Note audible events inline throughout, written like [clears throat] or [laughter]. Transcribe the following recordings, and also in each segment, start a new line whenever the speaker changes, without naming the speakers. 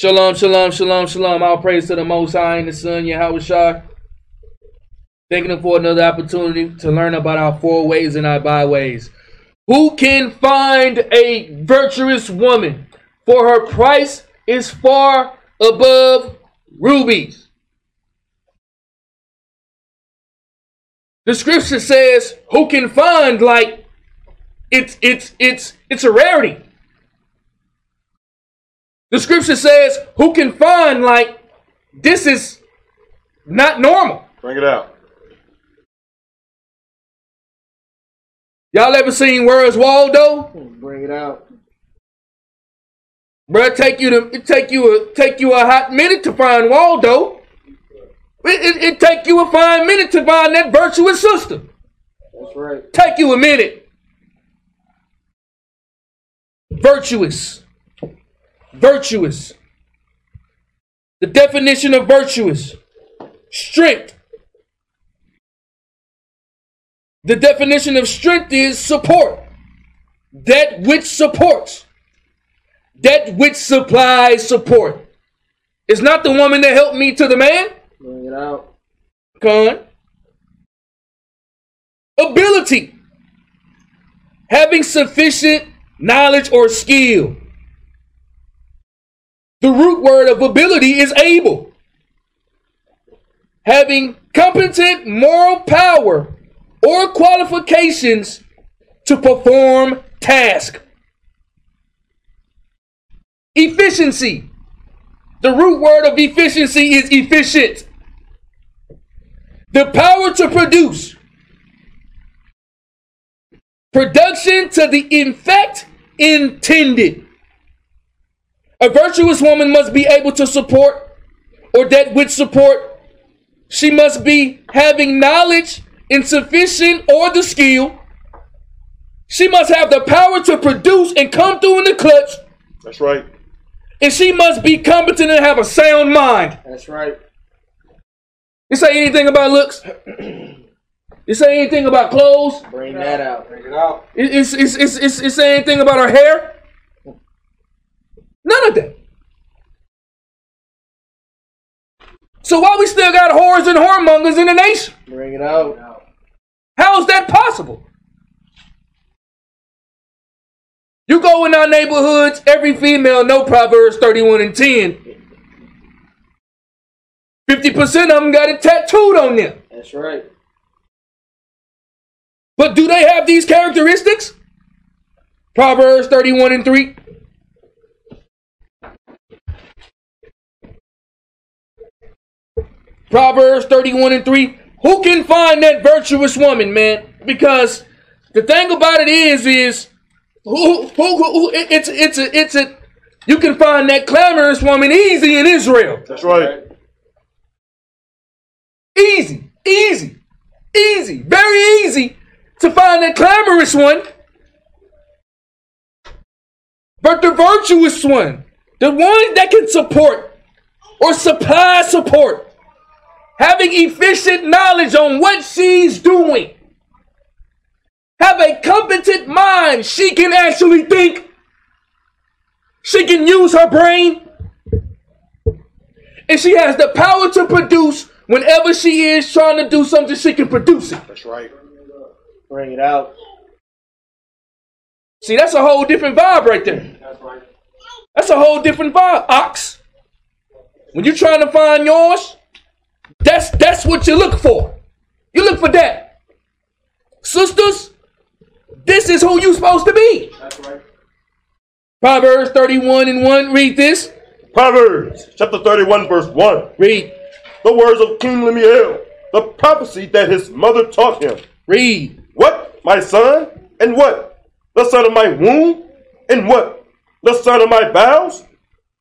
Shalom, shalom, shalom, shalom. All praise to the Most High and the Son, Yahawashi. Thanking him for another opportunity to learn about our four ways and our byways. Who can find a virtuous woman? For her price is far above rubies. The scripture says, "Who can find?" Like it's it's it's it's a rarity. The scripture says, "Who can find?" Like this is not normal.
Bring it out.
Y'all ever seen Where's Waldo?
Bring it out.
Bruh, take you to it take you a take you a hot minute to find Waldo. It, it, it take you a fine minute to find that virtuous sister.
That's right.
Take you a minute. Virtuous. Virtuous. The definition of virtuous. Strength. The definition of strength is support. That which supports. That which supplies support. It's not the woman that helped me to the man.
Bring it out.
Con. Ability. Having sufficient knowledge or skill. The root word of ability is able. Having competent moral power or qualifications to perform task. Efficiency. The root word of efficiency is efficient. The power to produce. Production to the effect intended. A virtuous woman must be able to support, or that which support, she must be having knowledge insufficient or the skill. She must have the power to produce and come through in the clutch.
That's right.
And she must be competent and have a sound mind.
That's right.
You say anything about looks? [clears throat] You say anything about clothes?
Bring that out. Bring it out.
It- It's, it's, it's, it's, it's say anything about her hair? None of that. So why we still got whores and whoremongers in the nation?
Bring it out.
How is that possible? You go in our neighborhoods, every female know Proverbs 31 and 10. 50% of them got it tattooed on them.
That's right.
But do they have these characteristics? Proverbs 31 and 3. Proverbs 31 and 3. Who can find that virtuous woman, man? Because the thing about it is, is who, who, who, who it's it's a it's a you can find that clamorous woman easy in Israel.
That's right.
Easy, easy, easy, very easy to find that clamorous one. But the virtuous one, the one that can support or supply support, having efficient knowledge on what she's doing, have a competent mind, she can actually think, she can use her brain, and she has the power to produce whenever she is trying to do something, she can produce it.
That's right.
Bring it out.
See, that's a whole different vibe right there.
That's right.
That's a whole different vibe, ox. When you're trying to find yours, that's that's what you look for. You look for that. Sisters, this is who you supposed to be.
That's right.
Proverbs 31 and 1. Read this.
Proverbs chapter 31, verse 1.
Read.
The words of King Lemuel, the prophecy that his mother taught him.
Read.
What, my son? And what? The son of my womb? And what? The son of my vows?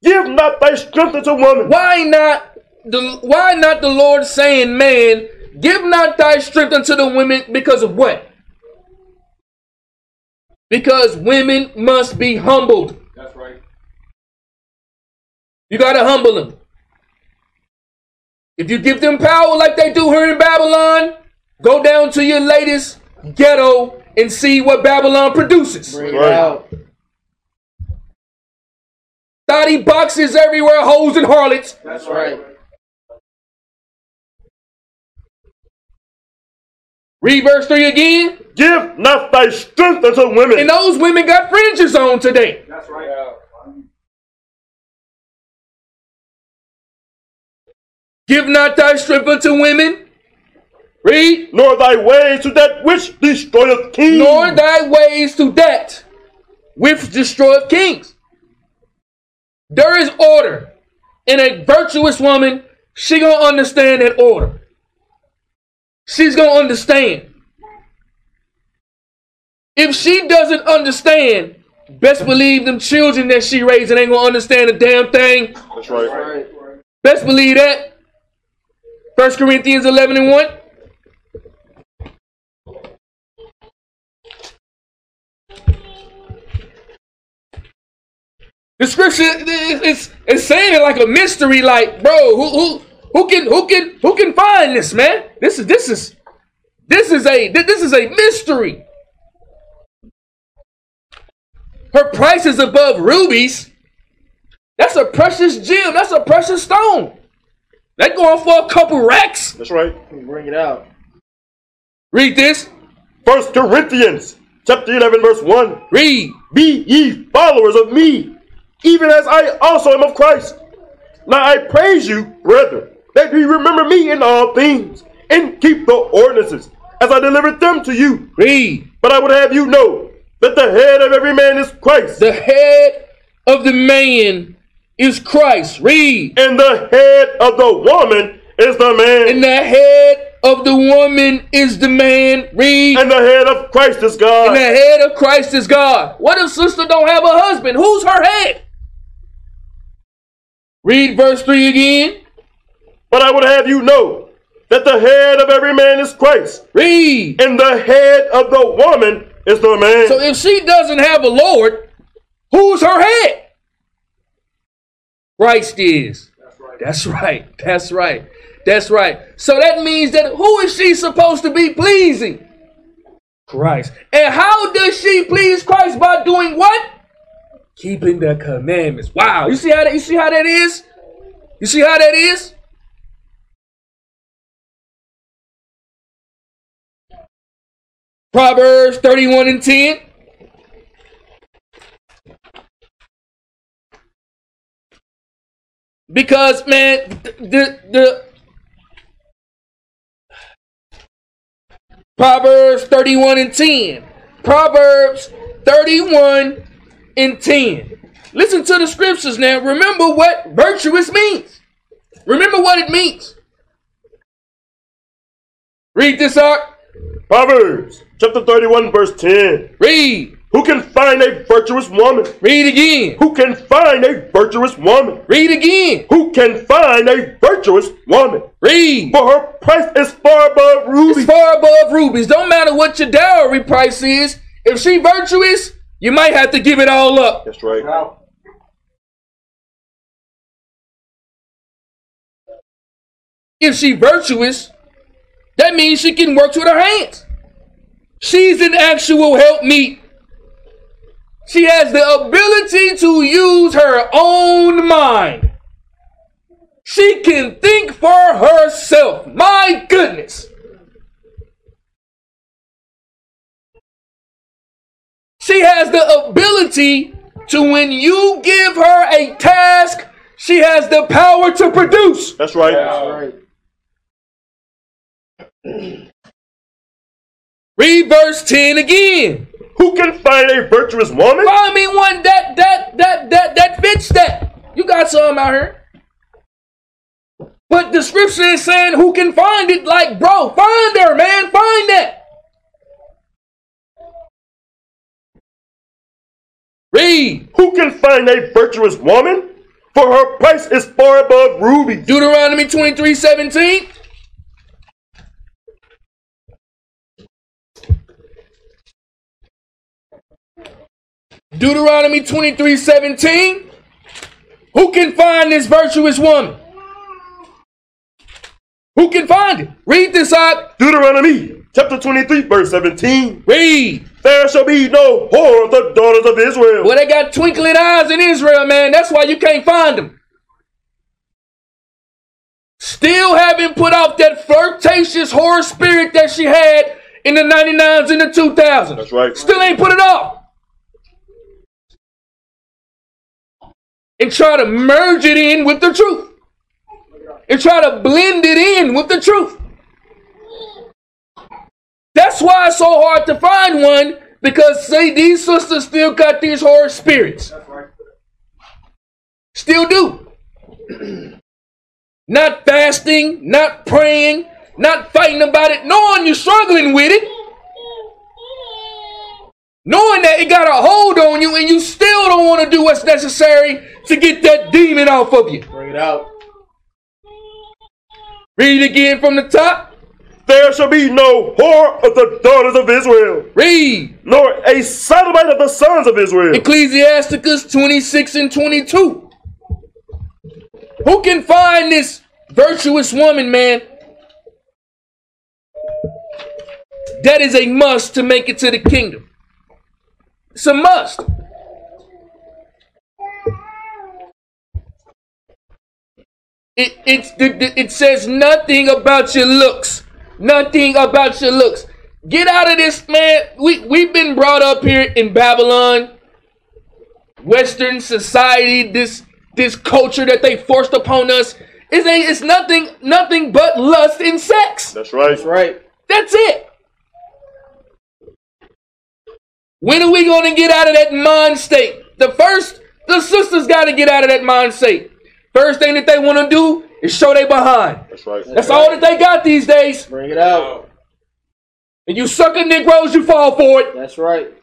Give not thy strength unto woman.
Why not the why not the Lord saying, man, give not thy strength unto the women because of what? Because women must be humbled.
That's right.
You gotta humble them. If you give them power like they do here in Babylon, go down to your latest ghetto and see what Babylon produces.
Bring it
Right.
out.
Thotty boxes everywhere, hoes and harlots.
That's right.
Read verse 3 again.
Give not thy strength unto women.
And those women got fringes on today.
That's right.
Give not thy strength unto women. Read.
nor thy way to that which destroyeth kings.
Nor thy ways to that which destroyeth kings. There is order. And a virtuous woman, she gonna understand that order. She's gonna understand. If she doesn't understand, best believe them children that she raising ain't gonna understand a damn thing.
That's right.
Right.
Best believe that. 1 Corinthians 11 and 1. The scripture is it's saying it like a mystery, like, bro, who who who can who can who can find this, man? This is this is this is a this is a mystery. Her price is above rubies. That's a precious gem. That's a precious stone. That going for a couple racks.
That's right.
Bring it out.
Read this.
First Corinthians chapter 11 verse 1.
Read.
Be ye followers of me, even as I also am of Christ. Now I praise you, brethren, that ye remember me in all things, and keep the ordinances, as I delivered them to you.
Read.
But I would have you know that the head of every man is Christ,
The head of the man is Christ. Read.
and the head of the woman is the man,
And the head of the woman is the man. Read.
and the head of Christ is God.
And the head of Christ is God. What if sister don't have a husband? Who's her head? Read verse 3 again.
But I would have you know that the head of every man is Christ,
Read.
and the head of the woman is the man.
So if she doesn't have a Lord, who's her head? Christ is. That's right. That's right. That's right. That's right. So that means that who is she supposed to be pleasing? Christ. And how does she please Christ by doing what? Keeping the commandments. Wow. You see how that you see how that is? You see how that is? Proverbs 31 and 10. Because man, the the, Proverbs 31 and 10. Proverbs 31 and 10. Listen to the scriptures now. Remember what virtuous means. Remember what it means. Read this out.
Proverbs chapter 31, verse 10.
Read.
Who can find a virtuous woman?
Read again.
Who can find a virtuous woman?
Read again.
Who can find a virtuous woman?
Read.
For her price is far above
It's
rubies.
far above rubies. Don't matter what your dowry price is. If she virtuous, you might have to give it all up.
That's right.
If she virtuous, that means she can work with her hands. She's an actual helpmeet. She has the ability to use her own mind. She can think for herself. My goodness. She has the ability to, when you give her a task, she has the power to produce.
That's right.
That's right.
Read verse 10 again.
Who can find a virtuous woman?
Find me one that that that that that fits that. You got some out here. But the scripture is saying who can find it? Like, bro, find her, man. Find that. Read.
Who can find a virtuous woman? For her price is far above rubies.
Deuteronomy 23 17. Deuteronomy 23 17. Who can find this virtuous woman? Who can find it? Read this out.
Deuteronomy chapter 23, verse 17.
Read.
There shall be no whore of the daughters of Israel.
Well, they got twinkling eyes in Israel, man. That's why you can't find them. Still haven't put off that flirtatious horror spirit that she had in the 99s and the 2000s.
That's right.
Still ain't put it off. And try to merge it in with the truth. And try to blend it in with the truth. That's why it's so hard to find one because see these sisters still got these horror spirits. Still do. not fasting, not praying, not fighting about it, knowing you're struggling with it. Knowing that it got a hold on you and you still don't want to do what's necessary to get that demon off of you.
Bring it out.
Read it again from the top.
There shall be no whore of the daughters of Israel,
Read.
nor a sodomite of the sons of Israel.
Ecclesiasticus 26 and 22. Who can find this virtuous woman, man? That is a must to make it to the kingdom. It's a must. It, it's, it, it says nothing about your looks. Nothing about your looks. Get out of this, man. We, we've been brought up here in Babylon. Western society, this this culture that they forced upon us is a it's nothing nothing but lust and sex.
That's right.
That's right.
That's it. When are we going to get out of that mind state? The first, the sisters got to get out of that mind state. First thing that they want to do is show they behind.
That's right.
That's all that they got these days.
Bring it out.
And you sucker Negroes, you fall for it.
That's right.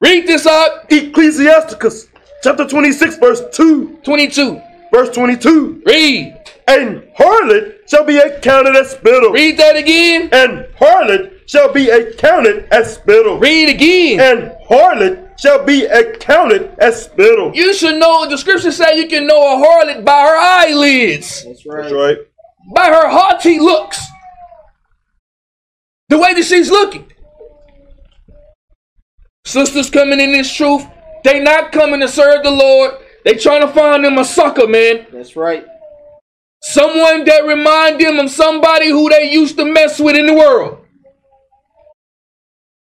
Read this up.
Ecclesiasticus chapter 26, verse 2,
22.
verse 22.
Read.
And harlot shall be accounted as spittle.
Read that again.
And harlot shall be accounted as spittle.
Read again.
And harlot shall be accounted as spittle.
You should know the scriptures say you can know a harlot by her eyelids,
That's right.
That's right.
by her haughty looks, the way that she's looking. Sisters coming in this truth, they not coming to serve the Lord. They trying to find them a sucker, man.
That's right.
Someone that remind them of somebody who they used to mess with in the world.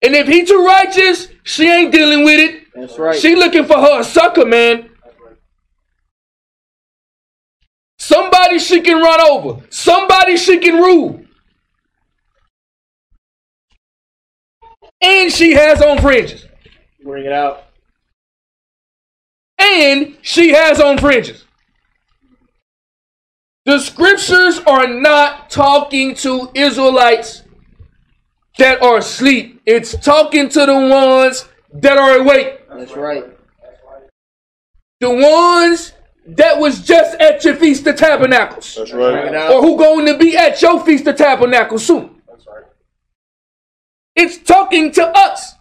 And if he too righteous, she ain't dealing with it.
That's right.
She looking for her a sucker, man. Somebody she can run over. Somebody she can rule. And she has on fringes.
Bring it out.
And she has on fringes. The scriptures are not talking to Israelites that are asleep. It's talking to the ones that are awake.
That's right.
The ones that was just at your Feast of Tabernacles.
That's right.
Or who going to be at your Feast of Tabernacles soon. That's right. It's talking to us.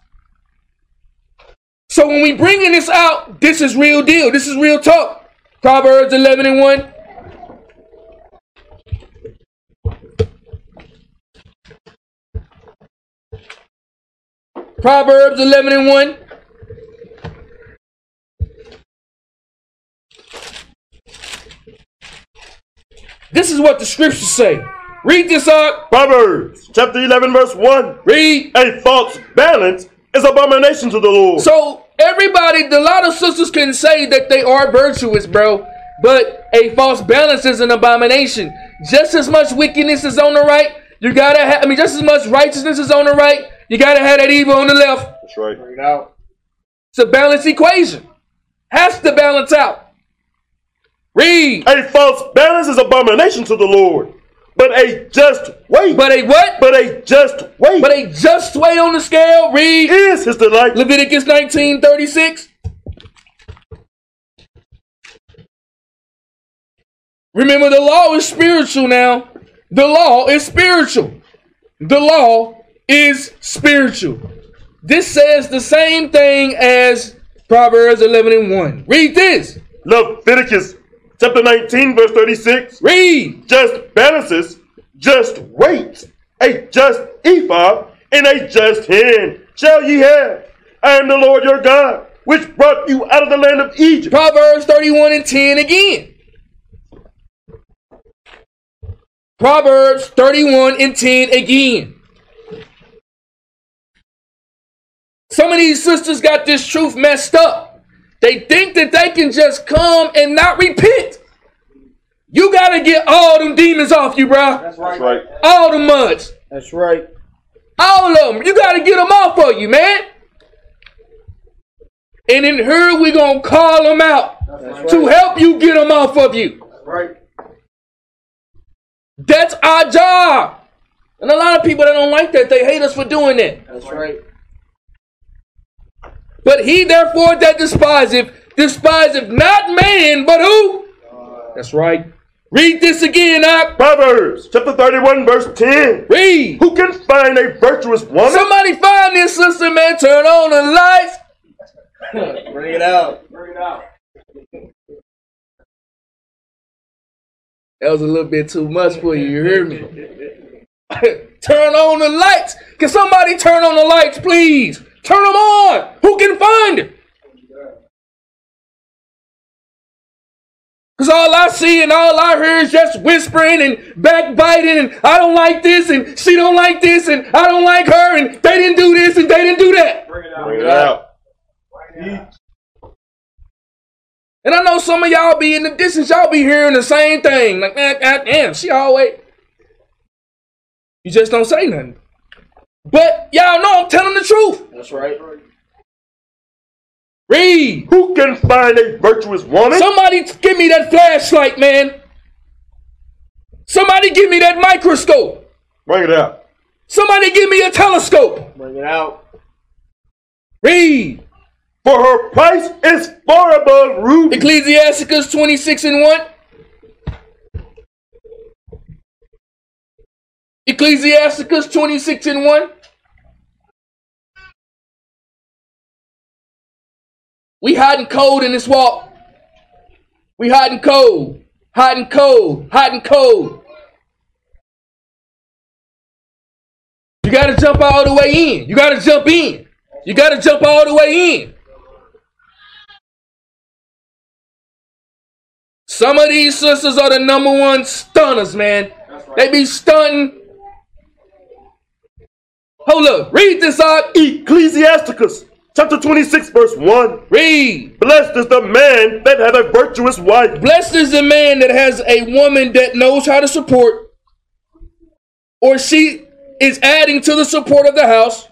So when we bringing this out, this is real deal. This is real talk. Proverbs 11 and 1. Proverbs 11 and 1. This is what the scriptures say. Read this up.
Proverbs chapter 11, verse 1.
Read.
A false balance is abomination to the Lord.
So everybody, a lot of sisters can say that they are virtuous, bro. But a false balance is an abomination. Just as much wickedness is on the right, you gotta have. I mean, just as much righteousness is on the right, you gotta have that evil on the left.
That's right.
Bring it out.
It's a balanced equation. Has to balance out. Read.
A false balance is abomination to the Lord. But a just weight.
But a what?
but a just weight
But a just weight on the scale. Read.
is his delight.
Leviticus 19:36. Remember, the law is spiritual now. The law is spiritual. The law is spiritual. This says the same thing as Proverbs 11 and 1. Read this.
Leviticus chapter 19, verse 36.
Read.
Just balances, just weights, a just ephah, and a just hin shall ye have. I am the Lord your God, which brought you out of the land of Egypt.
Proverbs 31 and 10 again. Proverbs 31 and 10 again. Some of these sisters got this truth messed up. They think that they can just come and not repent. You got to get all them demons off you, bro.
That's
That's
right.
right.
All the muds.
That's right.
All of them. You got to get them off of you, man. And in here, we're going to call them out
That's
to
right.
help you get them off of you.
That's right.
That's our job. And a lot of people that don't like that, they hate us for doing that.
That's right.
But he therefore that despiseth, despiseth not man, but who? That's right. Read this again, Ak.
Proverbs chapter 31, verse 10.
Read.
Who can find a virtuous woman?
Somebody find this sister, man. Turn on the lights. [laughs]
Bring it out. Bring it out.
That was a little bit too much for you. You hear me? [laughs] turn on the lights. Can somebody turn on the lights, please? Turn them on. Who can find it? Because all I see and all I hear is just whispering and backbiting and I don't like this and she don't like this and I don't like her and they didn't do this and they didn't do that.
Bring it out.
Bring it out.
And I know some of y'all be in the distance, y'all be hearing the same thing. Like, man, damn, she always. You just don't say nothing. But y'all know I'm telling the truth.
That's right.
Read.
Who can find a virtuous woman?
Somebody give me that flashlight, man. Somebody give me that microscope.
Bring it out.
Somebody give me a telescope.
Bring it out.
Read.
For her price is far above rubies.
Ecclesiasticus 26 and 1. Ecclesiasticus 26 and 1. We hiding cold in this walk. We hiding cold. Hiding cold. Hiding cold. You gotta jump all the way in. You gotta jump in. You gotta jump all the way in. Some of these sisters are the number one stunners, man. They be stunting. Hold up. Read this out.
Ecclesiasticus chapter 26, verse 1.
Read.
Blessed is the man that hath a virtuous wife.
Blessed is the man that has a woman that knows how to support, or she is adding to the support of the house.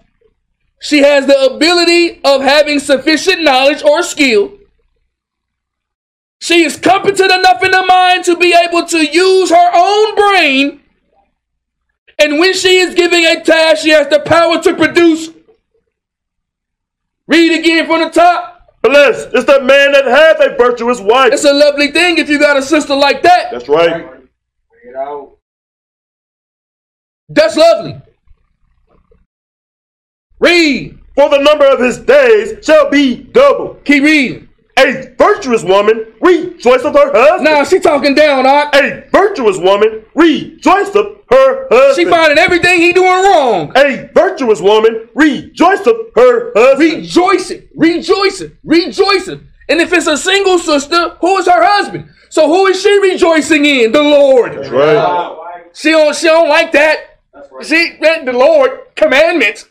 She has the ability of having sufficient knowledge or skill. She is competent enough in the mind to be able to use her own brain. And when she is giving a task, she has the power to produce. Read again from the top.
Blessed is the man that hath a virtuous wife.
It's a lovely thing if you got a sister like that.
That's right.
Bring it out.
That's lovely. Read.
For the number of his days shall be double.
Keep reading.
A virtuous woman rejoiceth her husband.
Now she talking down, Doc.
A virtuous woman rejoiceth her husband.
She finding everything he doing wrong.
A virtuous woman rejoiceth her husband.
Rejoicing, rejoicing, rejoicing. And if it's a single sister, who is her husband? So who is she rejoicing in? The Lord.
That's right.
She don't, she don't like that.
That's right.
She the Lord commandments.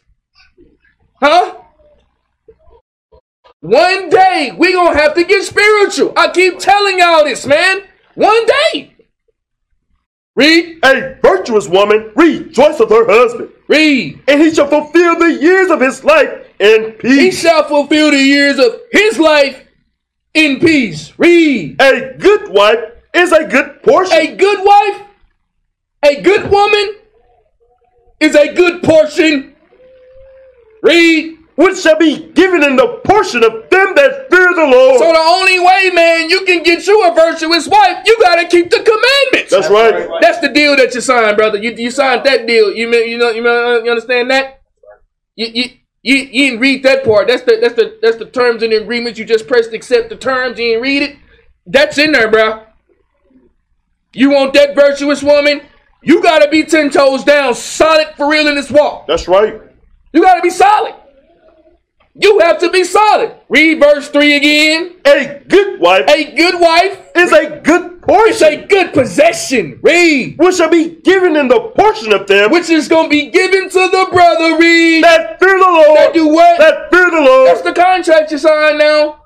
Huh? One day we gonna have to get spiritual. I keep telling y'all this, man. One day. Read,
A virtuous woman rejoiceth her husband,
read.
and he shall fulfill the years of his life in peace.
He shall fulfill the years of his life in peace. Read.
A good wife is a good portion.
A good wife, a good woman is a good portion. Read.
Which shall be given in the portion of them that fear the Lord.
So the only way, man, you can get you a virtuous wife, you gotta keep the commandments.
That's right.
That's the deal that you signed, brother. You you signed that deal. You mean you know you, know, uh, you understand that? You you. You, you didn't read that part. That's the that's the that's the terms and agreements. You just pressed accept the terms. You didn't read it. That's in there, bro. You want that virtuous woman? You gotta be ten toes down, solid for real in this walk.
That's right.
You gotta be solid. You have to be solid. Read verse 3 again.
A good wife
A good wife
is a good
is
portion,
a good possession. Read.
which shall be given in the portion of them
Which is gonna be given to the brother. Read.
that fear the Lord.
That do what?
That fear the Lord.
That's the contract you signed now.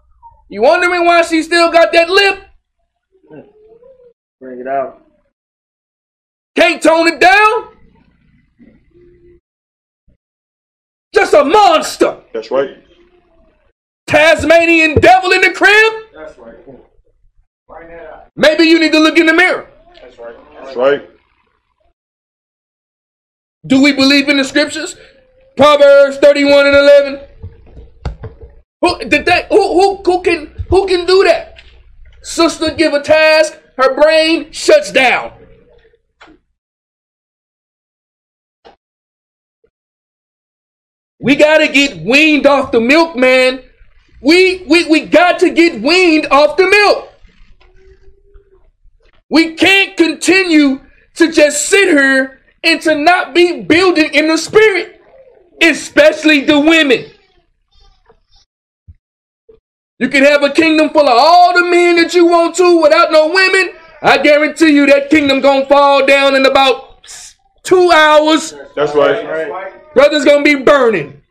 You wondering why she still got that lip?
Bring it out.
Can't tone it down? Just a monster.
That's right.
Tasmanian devil in the crib?
That's right. Bring that.
Maybe you need to look in the mirror.
That's right.
That's right.
Do we believe in the scriptures? Proverbs 31 and 11. Who did that? Who, who, who can who can do that? Sister give a task, her brain shuts down. We gotta get weaned off the milk, man. We we we got to get weaned off the milk. We can't continue to just sit here and to not be building in the spirit, especially the women. You can have a kingdom full of all the men that you want to without no women. I guarantee you that kingdom gonna fall down in about two hours.
That's right.
That's right.
Brother's gonna be burning.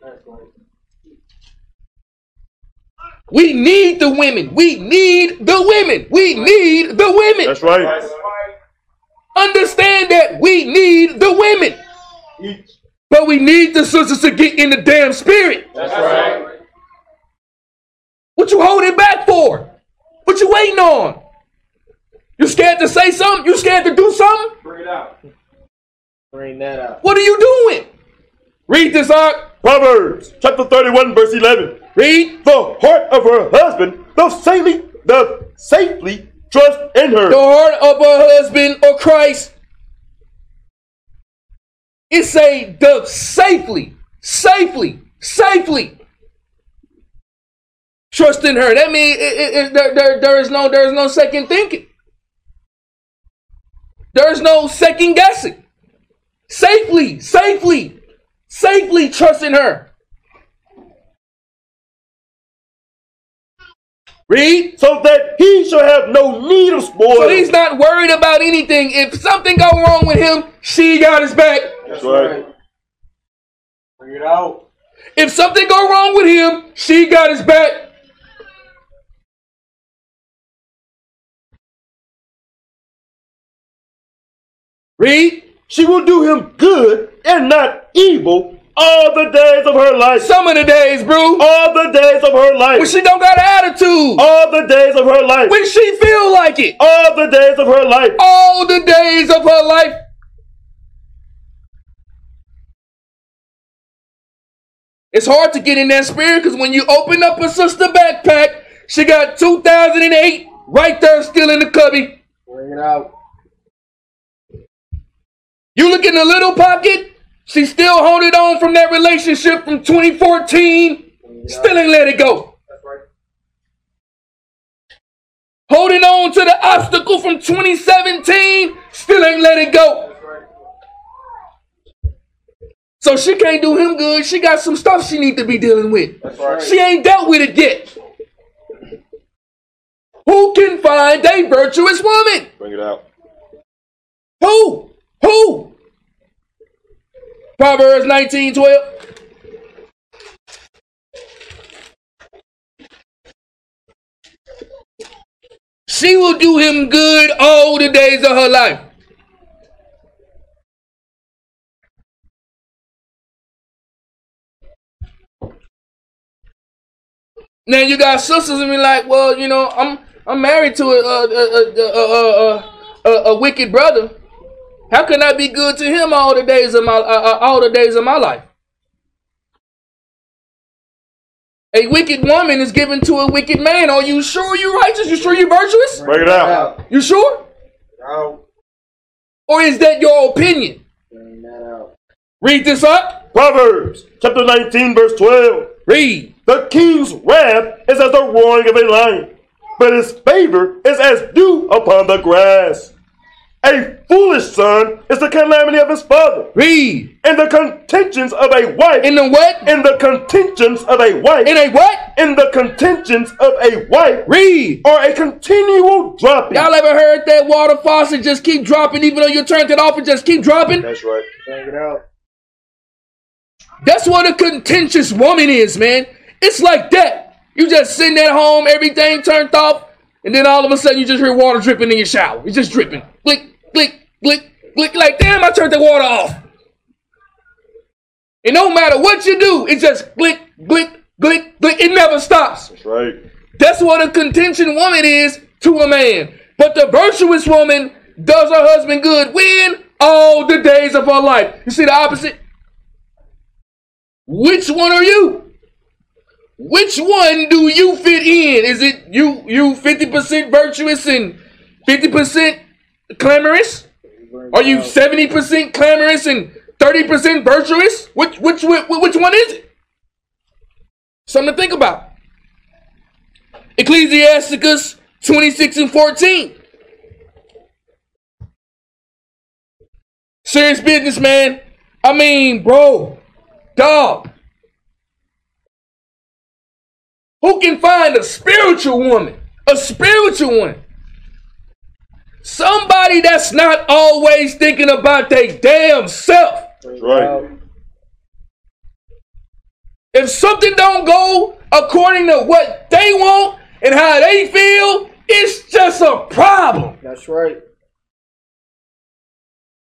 We need the women. We need the women. We need the women.
That's right.
That's right.
Understand that we need the women. But we need the sisters to get in the damn spirit.
That's right.
What you holding back for? What you waiting on? You scared to say something? You scared to do something?
Bring it out. Bring that out.
What are you doing? Read this, out.
Proverbs chapter 31, verse 11.
Read.
The heart of her husband doth safely, doth safely trust in her.
The heart of her husband or Christ. It say the safely, safely, safely. Trust in her. That means it, it, it- there, there, there is no there is no second thinking. There is no second guessing. Safely, safely, safely trust in her. Read.
So that he shall have no need of spoil.
So he's not worried about anything. If something go wrong with him, she got his back.
That's right.
Bring it out.
If something go wrong with him, she got his back. Read.
She will do him good and not evil all the days of her life.
Some of the days, bro,
All the days of her life.
when she don't got attitude,
All the days of her life.
when she feel like it,
All the days of her life.
all the days of her life. It's hard to get in that spirit because when you open up a sister backpack, she got 2008 right there still in the cubby.
Bring it out.
You look in the little pocket, she still holding on from that relationship from 2014, still ain't let it go.
Right.
Holding on to the obstacle from 2017, still ain't let it go.
Right.
So she can't do him good. She got some stuff she need to be dealing with.
Right.
She ain't dealt with it yet. Who can find a virtuous woman?
Bring it out.
Who? Who? Proverbs 19 12. She will do him good all the days of her life. Now you got sisters and be like, well, you know, I'm I'm married to a a a a, a, a, wicked brother. How can I be good to him all the days of my uh, uh, all the days of my life? A wicked woman is given to a wicked man. Are you sure you're righteous? You sure you're virtuous?
Bring it out.
You sure?
Out.
Or is that your opinion?
Bring that out.
Read this up.
Proverbs chapter 19, verse 12.
Read.
The king's wrath is as the roaring of a lion, but his favor is as dew upon the grass. A foolish son is the calamity of his father,
Read.
and the contentions of a wife,
In the what?
and the contentions of a wife,
In a what?
In the contentions of a wife
Read.
Or a continual dropping.
Y'all ever heard that water faucet just keep dropping even though you turned it off and just keep dropping?
That's right.
Bring it out.
That's what a contentious woman is, man. It's like that. You just sitting at home, everything turned off, and then all of a sudden you just hear water dripping in your shower. It's just dripping. Click, click, click, click. Like, damn, I turned the water off. And no matter what you do, it just click, click, click, click. It never stops.
That's right.
That's what a contention woman is to a man. But the virtuous woman does her husband good when all the days of her life. You see the opposite? Which one are you? Which one do you fit in? Is it you you 50% virtuous and 50% clamorous? Are you 70% clamorous and 30% virtuous? Which which which, one is it? Something to think about. Ecclesiasticus 26 and 14. Serious business, man. I mean, bro, dog. Who can find a spiritual woman? A spiritual one. Somebody that's not always thinking about their damn self.
Bring it
right.
If something don't go according to what they want and how they feel, it's just a problem.
That's right.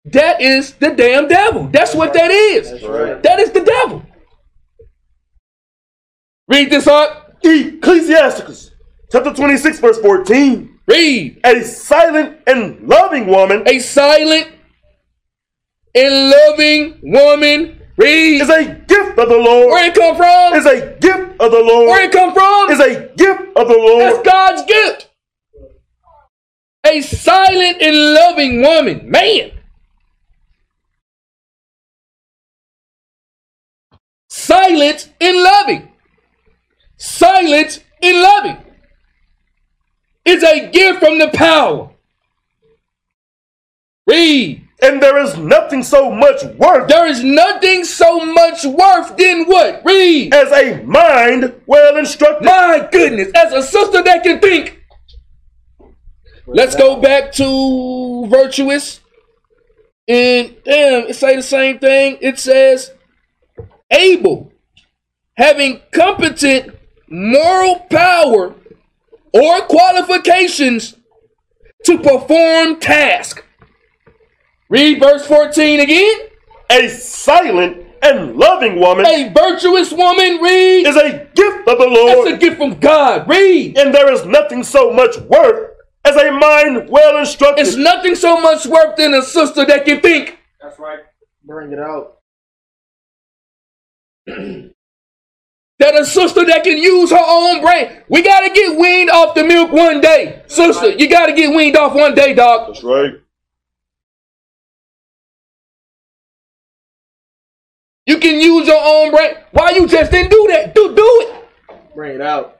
That is the damn devil. That's what that is.
That's
right.
right.
That is the devil. Read this up.
Ecclesiasticus chapter 26, verse 14.
Read.
A silent and loving woman
A silent and loving woman. Read.
is a gift of the Lord.
Where it come from?
Is a gift of the Lord.
Where it come from?
Is a gift of the Lord.
That's God's gift. A silent and loving woman. Man. Silent and loving. Silent in loving. Is a gift from the power. Read.
And there is nothing so much worth
There is nothing so much worth than what? Read.
as a mind well instructed.
My goodness, as a sister that can think. Let's go back to virtuous. And damn, it say the same thing. It says able, having competent moral power or qualifications to perform task. Read verse 14 again.
A silent and loving woman
A virtuous woman, read.
is a gift of the Lord.
That's
Lord.
a gift from God. Read.
and there is nothing so much worth as a mind well instructed.
It's nothing so much worth than a sister that can think.
That's right. Bring it out. [clears throat]
That a sister that can use her own brain. We gotta get weaned off the milk one day. Sister, you gotta get weaned off one day, dog.
That's right.
You can use your own brain. Why you just didn't do that? Do do it.
Bring it out.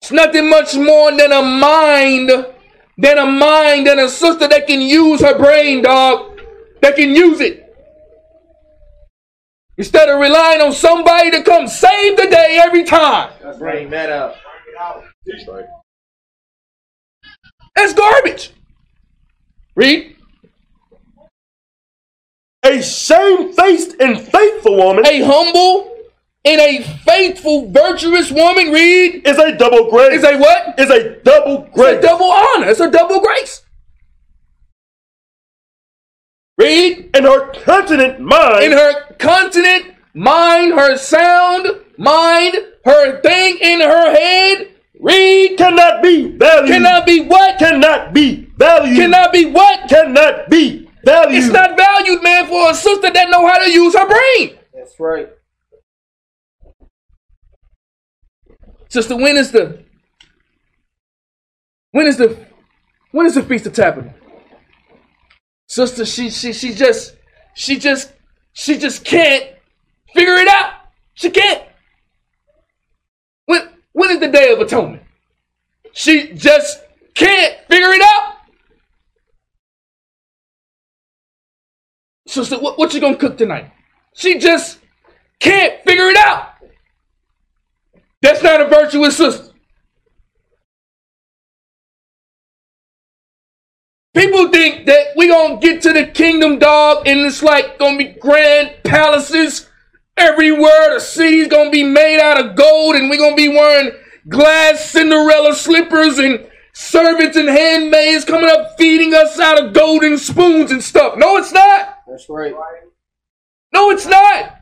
It's nothing much more than a mind, than a mind, than a sister that can use her brain, dog. That can use it. Instead of relying on somebody to come save the day every time.
Bring that out.
That's
garbage. Read.
A shamefaced and faithful woman
A humble and a faithful, virtuous woman, read,
is a double grace.
is a what?
is a double
It's
grace.
a double honor. It's a double grace. Read.
in her continent mind
In her continent, mind, her sound, mind, her thing in her head, read.
cannot be valued.
Cannot be what?
cannot be valued.
Cannot be what?
cannot be valued.
It's not valued, man, for a sister that know how to use her brain.
That's right.
Sister, when is the when is the when is the feast of tabernacle? Sister, she she she just she just she just can't figure it out. She can't. When when is the day of atonement? She just can't figure it out. Sister, what, what you gonna cook tonight? She just can't figure it out. That's not a virtuous sister. People think that we gonna get to the kingdom, dog, and it's like gonna be grand palaces everywhere. The city's gonna be made out of gold, and we're gonna be wearing glass Cinderella slippers and servants and handmaids coming up feeding us out of golden spoons and stuff. No, it's not.
That's right.
No, it's not.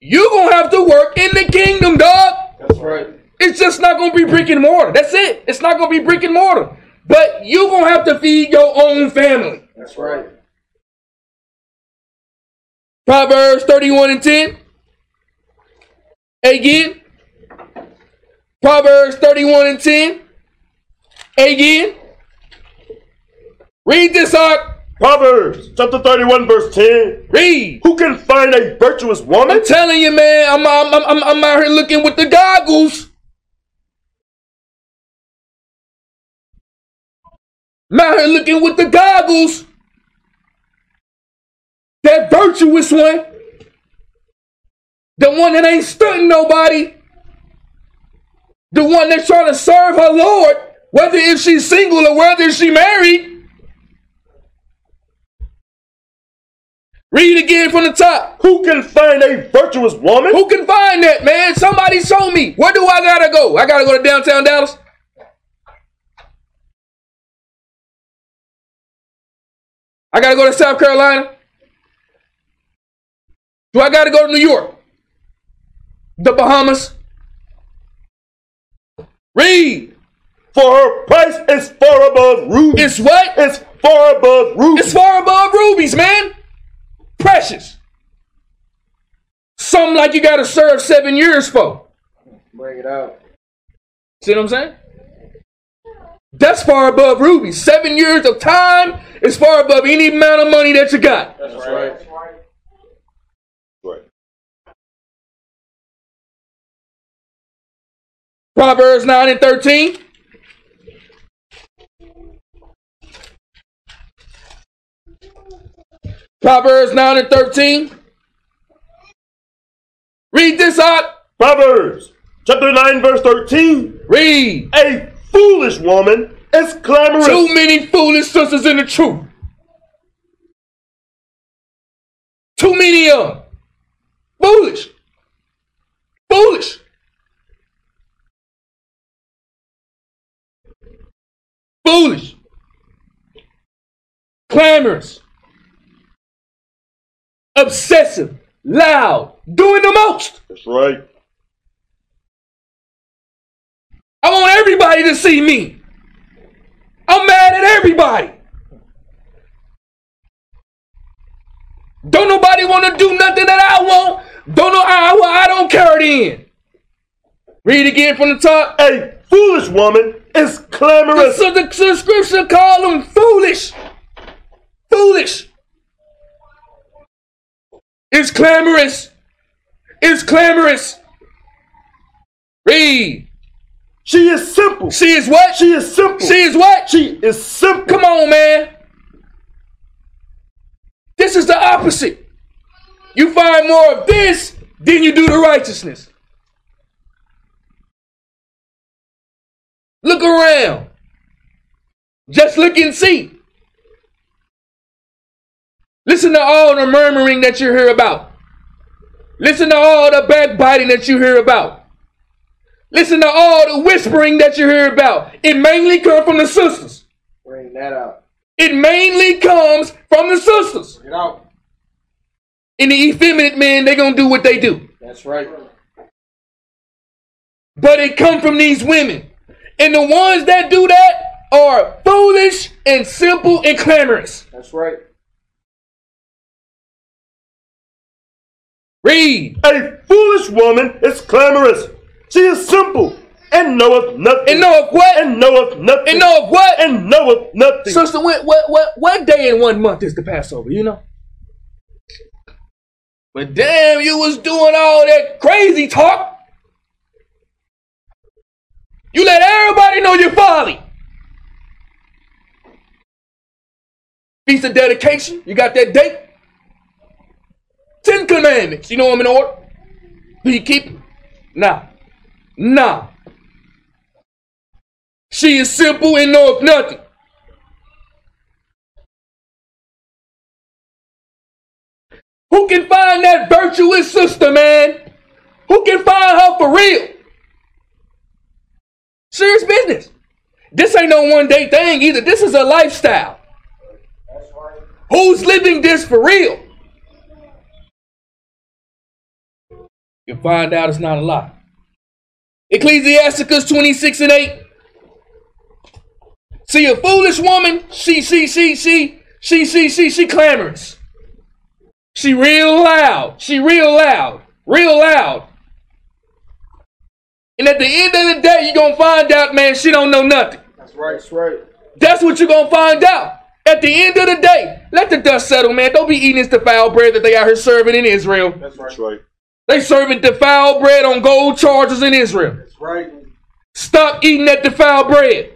You gonna have to work in the kingdom, dog.
That's right.
It's just not gonna be brick and mortar. That's it. It's not gonna be brick and mortar. But you're gonna have to feed your own family.
That's right.
Proverbs 31 and 10. Again. Proverbs 31 and 10. Again. Read this out.
Proverbs chapter 31, verse 10.
Read.
Who can find a virtuous woman?
I'm telling you, man, I'm, I'm, I'm, I'm out here looking with the goggles. I'm out here looking with the goggles. That virtuous one. The one that ain't stunting nobody. The one that's trying to serve her Lord, whether if she's single or whether she married. Read again from the top.
Who can find a virtuous woman?
Who can find that, man? Somebody show me. Where do I gotta go? I gotta go to downtown Dallas. I gotta go to South Carolina. Do I gotta go to New York? The Bahamas? Read.
For her price is far above rubies.
It's what?
It's far above rubies.
It's far above rubies, man. Precious. Something like you gotta serve seven years for.
Bring it out.
See what I'm saying? That's far above rubies. Seven years of time is far above any amount of money that you got.
That's right.
Right.
Proverbs 9 and 13. Proverbs 9 and 13. Read this out.
Proverbs chapter 9, verse 13.
Read.
A foolish woman is clamorous.
Too many foolish sisters in the truth. Too many of them. Foolish. Foolish. Foolish. Clamorous. Obsessive. Loud. Doing the most.
That's right.
Everybody to see me. I'm mad at everybody. Don't nobody want to do nothing that I want. Don't know I, I don't care then. Read again from the top.
A foolish woman is clamorous.
so the, the scripture call them foolish. Foolish. It's clamorous. It's clamorous. Read.
She is simple.
She is what?
She is simple.
She is what?
She is simple.
Come on, man. This is the opposite. You find more of this than you do the righteousness. Look around. Just look and see. Listen to all the murmuring that you hear about. Listen to all the backbiting that you hear about. Listen to all the whispering that you hear about. It mainly comes from the sisters.
Bring that out.
It mainly comes from the sisters.
Bring it out.
And the effeminate men, they're gonna do what they do.
That's right.
But it come from these women. And the ones that do that are foolish and simple and clamorous.
That's right.
Read.
A foolish woman is clamorous. She is simple and knoweth nothing.
And knoweth what?
And knoweth nothing.
And knoweth what?
And knoweth nothing.
Sister, what, what, what, what day in one month is the Passover, you know? But damn, you was doing all that crazy talk. You let everybody know your folly. Feast of dedication. You got that date? Ten commandments. You know them in order? Do you keep them? Nah. Nah. She is simple and knoweth nothing. Who can find that virtuous sister, man? Who can find her for real? Serious business. This ain't no one day thing either. This is a lifestyle. Who's living this for real? You'll find out it's not a lie. Ecclesiasticus 26 and 8. See a foolish woman, she, she, she, she, she, she, she, she clamorous. She real loud. She real loud. Real loud. And at the end of the day, you're gonna find out, man, she don't know nothing.
That's right. That's right.
That's what you're gonna find out. At the end of the day, let the dust settle, man. Don't be eating this defiled bread that they out here serving in Israel.
That's right.
That's right.
They serving defiled bread on gold chargers in Israel.
That's right.
Stop eating that defiled bread.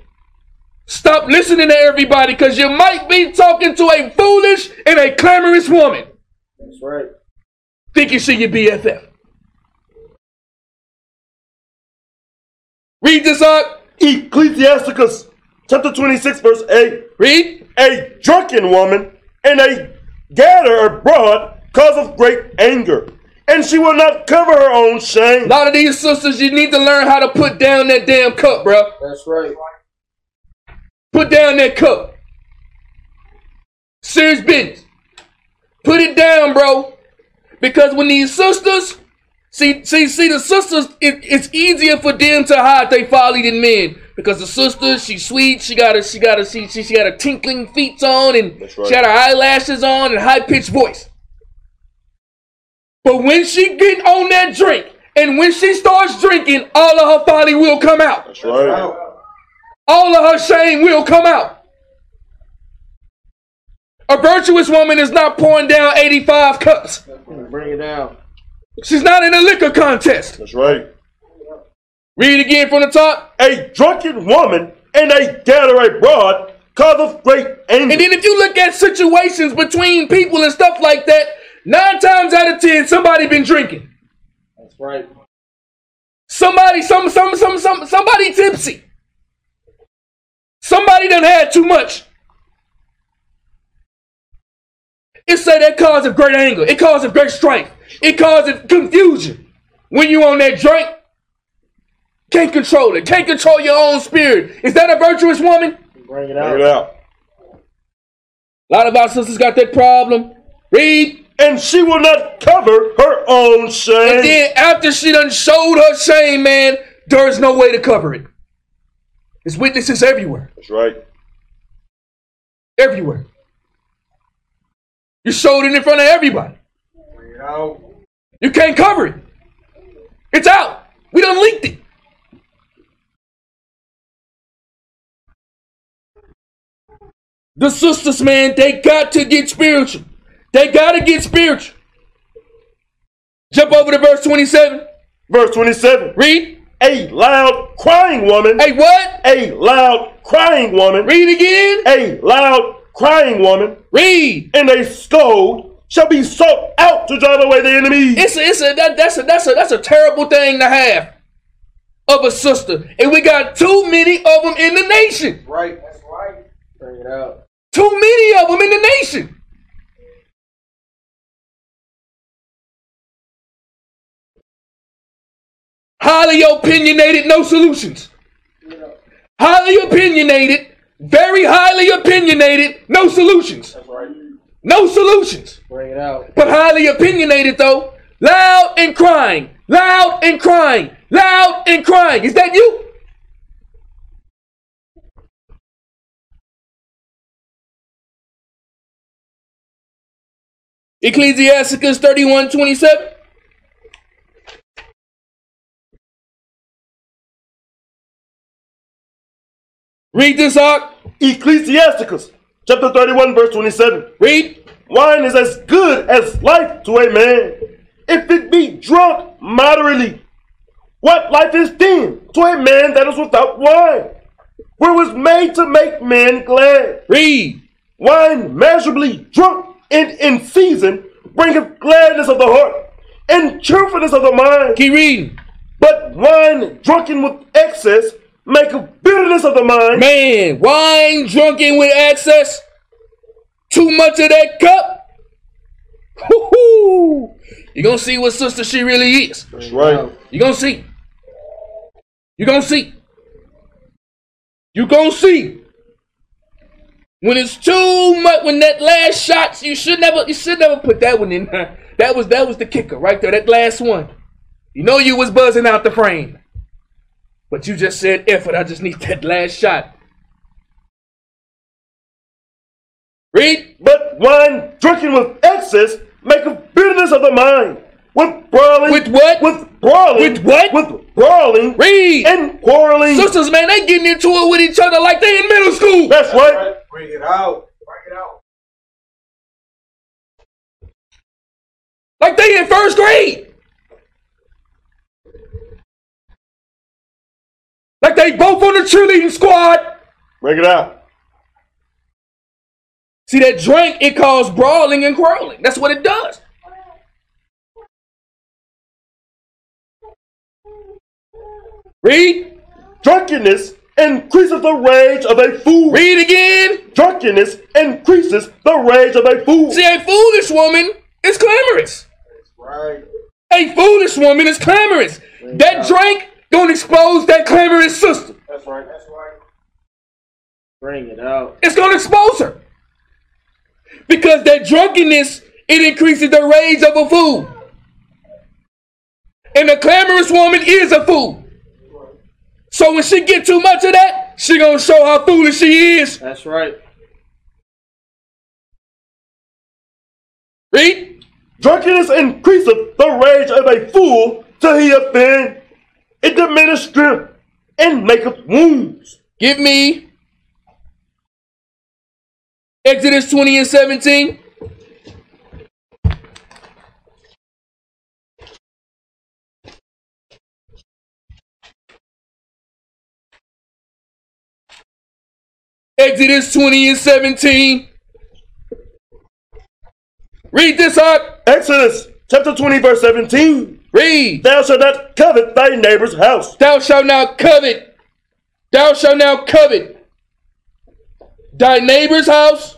Stop listening to everybody because you might be talking to a foolish and a clamorous woman
That's right.
thinking she your BFF. Read this up.
Ecclesiasticus chapter 26, verse 8.
Read.
A drunken woman and a gatherer abroad cause of great anger, and she will not cover her own shame.
A lot of these sisters, you need to learn how to put down that damn cup, bro.
That's right.
Put down that cup. Serious business. Put it down, bro. Because when these sisters, see, see, see, the sisters, it, it's easier for them to hide they folly than men. Because the sister, she's sweet. She got a, she got a, she, she, she got a tinkling feet on, and
right.
she got her eyelashes on, and high pitched voice. But when she get on that drink, and when she starts drinking, all of her folly will come out.
That's right.
All of her shame will come out. A virtuous woman is not pouring down 85 cups.
Bring it down.
She's not in a liquor contest.
That's right.
Read again from the top.
A drunken woman and a gatherer abroad cause of great anger.
And then if you look at situations between people and stuff like that, nine times out of ten, somebody been drinking.
That's right.
Somebody, some, some, some, some, somebody tipsy. Somebody done had too much. It say that causes great anger. It causes great strife. It causes confusion. When you on that drink, can't control it. Can't control your own spirit. Is that a virtuous woman?
Bring it
Bring it out.
A lot of our sisters got that problem. Read.
And she will not cover her own shame.
And then after she done showed her shame, man, there is no way to cover it. There's witnesses everywhere.
That's right.
Everywhere. You showed it in front of everybody.
Out.
You can't cover it. It's out. We done leaked it. The sisters, man, they got to get spiritual. They got to get spiritual. Jump over to verse 27.
Verse 27.
Read.
A loud crying woman.
Hey, what?
A loud crying woman.
Read again.
A loud crying woman
Read.
and a scold shall be sought out to drive away the enemy.
It's a, it's a that, that's a that's a that's a terrible thing to have of a sister, and we got too many of them in the nation.
Right. That's right. Bring it out.
Too many of them in the nation. Highly opinionated, no solutions. Highly opinionated, very highly opinionated, no solutions.
That's right.
No solutions.
Bring it out.
But highly opinionated though, loud and crying, loud and crying, loud and crying. Is that you? Ecclesiasticus 31 27. Read this out.
Ecclesiasticus chapter 31, verse 27.
Read.
Wine is as good as life to a man, if it be drunk moderately. What life is then to a man that is without wine? It was made to make men glad.
Read.
Wine measurably drunk and in season bringeth gladness of the heart and cheerfulness of the mind.
Keep reading.
But wine drunken with excess maketh bitterness of the mind.
Man, wine drunken with excess. Too much of that cup. Woo-hoo. You're gonna see what sister she really is.
That's right.
You're gonna see. You're gonna see. You're gonna see. When it's too much, when that last shot, you should never, you should never put that one in. [laughs] That was that was the kicker right there. That last one. You know you was buzzing out the frame. But you just said, F it, I just need that last shot. Read.
But wine drunken with excess maketh bitterness of the mind. With brawling.
With what?
With brawling.
With what?
With brawling.
Read.
And quarreling.
Sisters, man, they getting into it with each other like they in middle school.
That's right.
Bring it out. Bring it out.
Like they in first grade. Like they both on the cheerleading squad.
Break it out.
See that drink, it causes brawling and quarreling. That's what it does. Read.
Drunkenness increases the rage of a fool.
Read again.
Drunkenness increases the rage of a fool.
See, a foolish woman is clamorous.
That's right.
A foolish woman is clamorous. That drink gonna expose that clamorous sister.
That's right. That's right. Bring it out.
It's gonna expose her. Because that drunkenness, it increases the rage of a fool. And a clamorous woman is a fool. So when she get too much of that, she gonna show how foolish she is.
That's right.
Read.
Drunkenness increaseth the rage of a fool till he offend. It diminishes strength and maketh wounds.
Give me Exodus 20 and 17. Exodus 20 and 17. Read this up.
Exodus chapter 20, verse 17.
Read.
Thou shalt not covet thy neighbor's house.
Thou shalt not covet. Thou shalt not covet thy neighbor's house.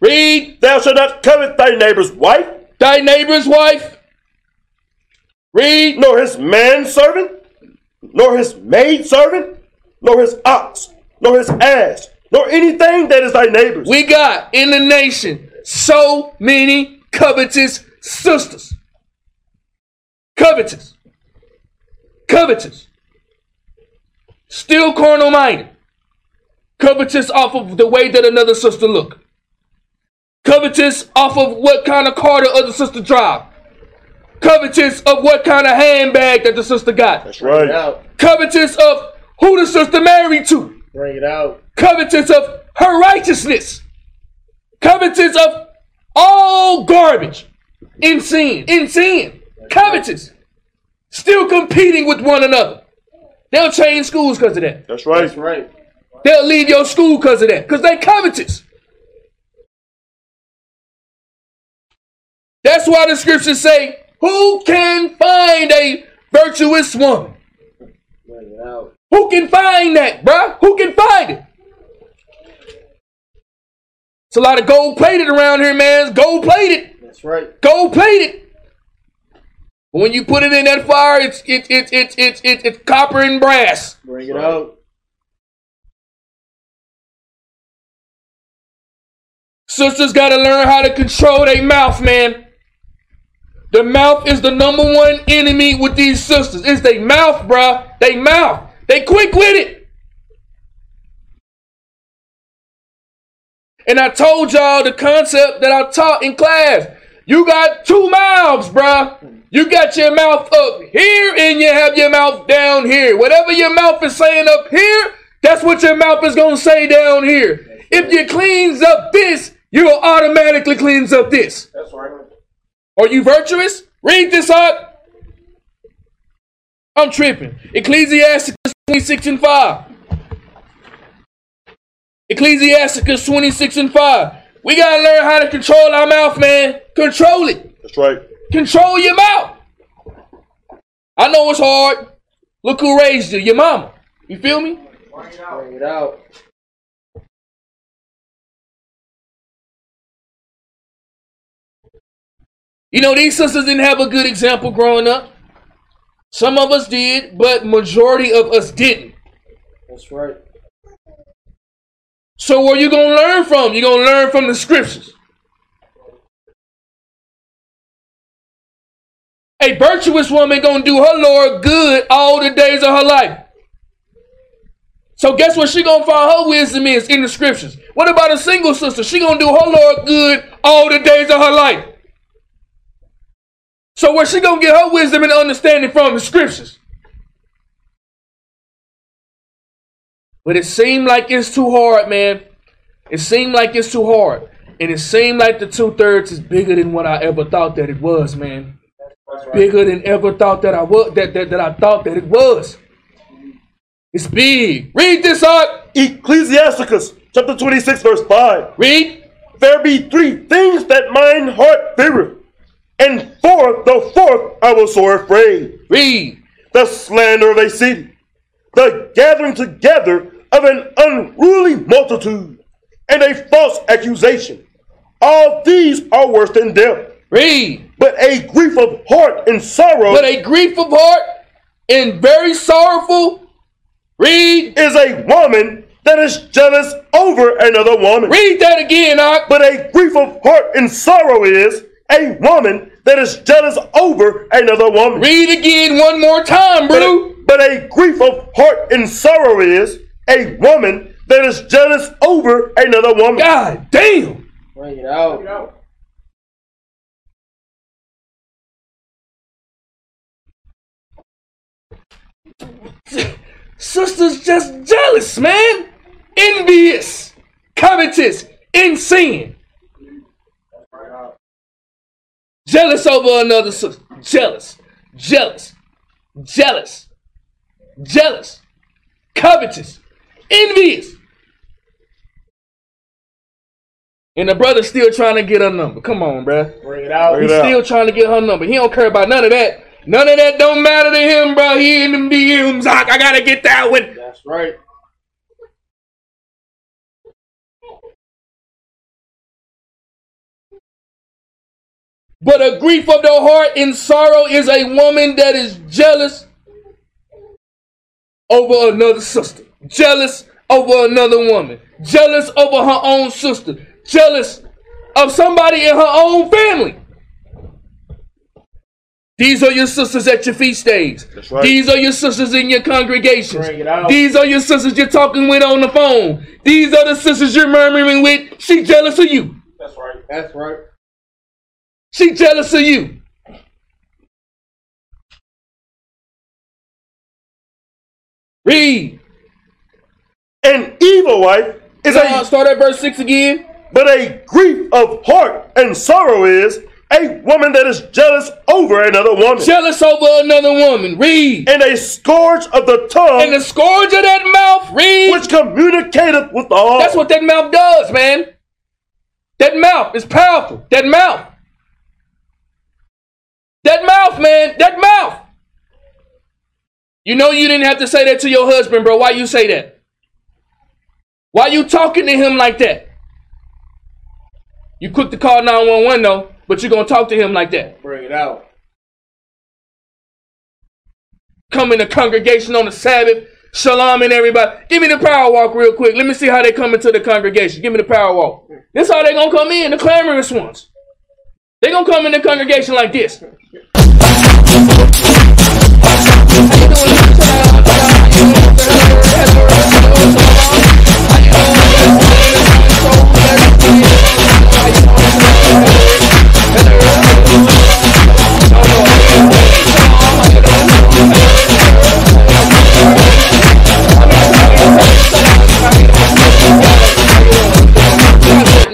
Read.
Thou shalt not covet thy neighbor's wife,
Thy neighbor's wife. Read.
nor his manservant, nor his maidservant, nor his ox, nor his ass, nor anything that is thy neighbor's.
We got in the nation so many covetous sisters. Covetous. Covetous. Still carnal minded. Covetous off of the way that another sister look. Covetous off of what kind of car the other sister drive. Covetous of what kind of handbag that the sister got.
That's right.
Covetous of who the sister married to.
Bring it out.
Covetous of her righteousness. Covetous of all garbage. In sin. In sin. Covetous. Still competing with one another. They'll change schools because of that.
That's right.
That's right.
They'll leave your school because of that. Because they covetous. That's why the scriptures say, Who can find a virtuous woman?
Bring out.
Who can find that, bruh? Who can find it? It's a lot of gold plated around here, man. It's gold plated.
That's right.
Gold plated. But when you put it in that fire, it's it's it's it's it's it's, it's copper and brass.
Bring it out.
Sisters gotta learn how to control their mouth, man. The mouth is the number one enemy with these sisters. It's their mouth, bruh. They mouth. They quick with it. And I told y'all the concept that I taught in class. You got two mouths, bruh. You got your mouth up here and you have your mouth down here. Whatever your mouth is saying up here, that's what your mouth is going to say down here. If you cleans up this, you will automatically cleans up this.
That's right.
Are you virtuous? Read this up. I'm tripping. Ecclesiasticus 26 and 5. Ecclesiasticus 26 and 5. We gotta learn how to control our mouth, man. Control it.
That's right.
Control your mouth. I know it's hard. Look who raised you, your mama. You feel me?
Bring it out.
You know, these sisters didn't have a good example growing up. Some of us did, but majority of us didn't.
That's right.
So where you gonna learn from? You're gonna learn from the scriptures. A virtuous woman gonna do her Lord good all the days of her life. So guess what she gonna find her wisdom is in the scriptures. What about a single sister? She gonna do her Lord good all the days of her life. So where she gonna get her wisdom and understanding from the scriptures? But it seemed like it's too hard, man. It seemed like it's too hard. And it seemed like the two thirds is bigger than what I ever thought that it was, man.
That's right.
Bigger than ever thought that I was that, that, that I thought that it was. It's big. Read this out.
Ecclesiasticus chapter 26, verse 5.
Read.
There be three things that mine heart feareth, and for the fourth I was sore afraid.
Read.
The slander of a city, the gathering together of an unruly multitude, and a false accusation. All these are worse than death.
Read.
But a grief of heart and sorrow
But a grief of heart and very sorrowful. Read.
is a woman that is jealous over another woman.
Read that again, Ak.
But a grief of heart and sorrow is a woman that is jealous over another woman.
Read again one more time,
But
bro.
a, but a grief of heart and sorrow is a woman that is jealous over another woman.
God damn.
Bring it out.
Sisters just jealous, man. Envious, covetous, insane. Jealous over another sister. Jealous, jealous, jealous, jealous, covetous, envious. And the brother still trying to get her number. Come on, bruh.
Bring it out.
Bring
He's
it out.
still trying to get her number. He don't care about none of that. None of that don't matter to him, bro. He in them DMs. I, I gotta get that one.
That's right.
But a grief of the heart in sorrow is a woman that is jealous over another sister, jealous over another woman, jealous over her own sister, jealous of somebody in her own family. These are your sisters at your feast days.
That's right.
These are your sisters in your congregations.
Bring it out.
These are your sisters you're talking with on the phone. These are the sisters you're murmuring with. She jealous of you.
That's right. That's right.
She jealous of you. Read.
An evil wife is
Uh,
a
start at verse 6 again.
but a grief of heart and sorrow is a woman that is jealous over another woman.
Jealous over another woman. Read.
and a scourge of the tongue
And the scourge of that mouth. Read.
which communicateth with all.
That's what that mouth does, man. That mouth is powerful. That mouth. That mouth, man. That mouth. You know you didn't have to say that to your husband, bro. Why you say that? Why you talking to him like that? You quick to call 911 though, but you're gonna talk to him like that.
Bring it out.
Come in the congregation on the Sabbath, shalom and everybody. Give me the power walk real quick. Let me see how they come into the congregation. Give me the power walk. This how they gonna come in, the clamorous ones. They gonna come in the congregation like this.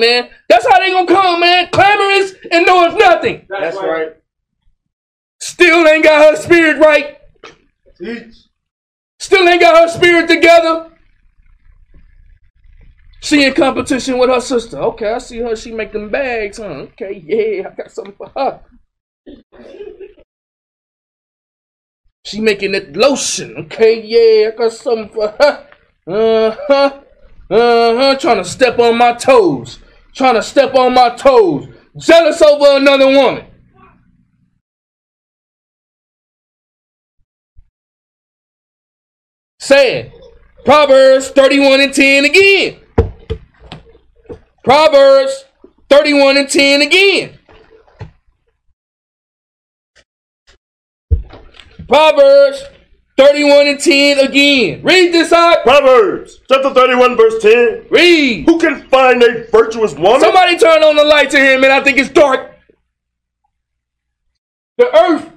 Man, that's how they gonna come, man. Clamorous and knoweth nothing.
That's right.
Still ain't got her spirit right.
Teach.
Still ain't got her spirit together. She in competition with her sister. Okay, I see her. She make them bags, huh? Okay, yeah, I got something for her. She making it lotion. Okay, yeah, I got something for her. Uh huh. Uh huh. Trying to step on my toes. Trying to step on my toes. Jealous over another woman. Sad. Proverbs 31 and 10 again. Proverbs 31 and 10 again. Proverbs 31 and 10 again. Read this out.
Proverbs chapter 31, verse 10.
Read.
Who can find a virtuous woman?
Somebody turn on the light to him, man. I think it's dark. The earth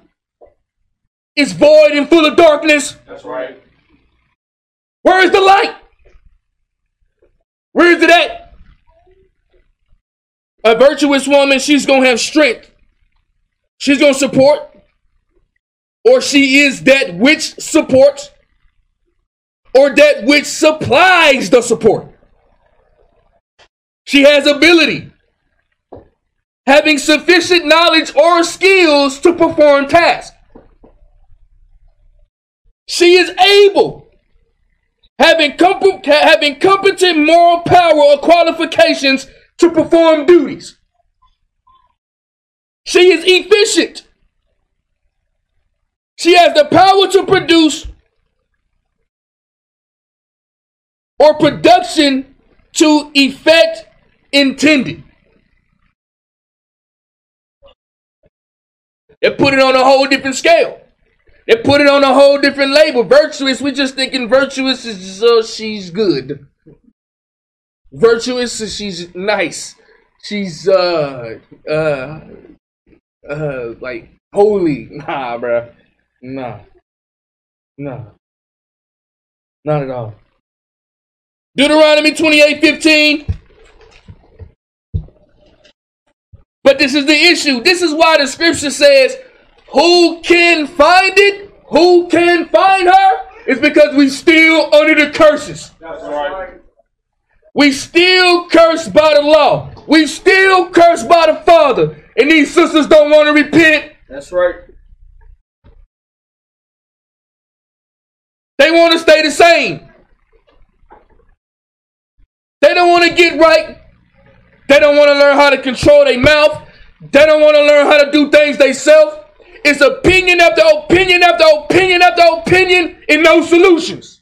is void and full of darkness.
That's right.
Where is the light? Where is it at? A virtuous woman, she's going to have strength. She's going to support. Or she is that which supports. Or that which supplies the support. She has ability. Having sufficient knowledge or skills to perform tasks. She is able having, comp- having competent moral power or qualifications to perform duties. She is efficient. She has the power to produce or production to effect intended. They put it on a whole different scale. They put it on a whole different label. Virtuous, we're just thinking virtuous is so she's good. Virtuous is she's nice. She's uh uh uh like holy. [laughs] Nah, bruh. Nah. Nah. Not at all. Deuteronomy 28 15. But this is the issue. This is why the scripture says, Who can find it? Who can find her? It's because we still under the curses.
That's right.
We still cursed by the law. We still cursed by the Father. And these sisters don't want to repent.
That's right.
They want to stay the same. They don't want to get right. They don't want to learn how to control their mouth. They don't want to learn how to do things themselves. It's opinion after opinion after opinion after opinion and no solutions.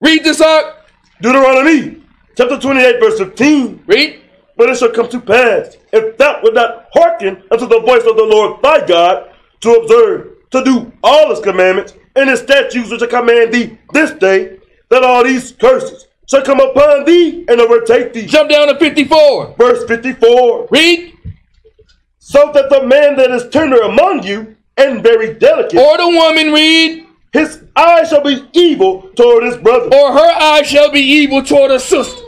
Read this out.
Deuteronomy chapter 28, verse 15.
Read.
But it shall come to pass, if thou wilt not hearken unto the voice of the Lord thy God, to observe, to do all his commandments and his statutes which I command thee this day, that all these curses shall come upon thee and overtake thee.
Jump down to 54.
Verse 54.
Read.
So that the man that is tender among you and very delicate,
Or the woman read.
his eye shall be evil toward his brother.
Or her eye shall be evil toward her sister.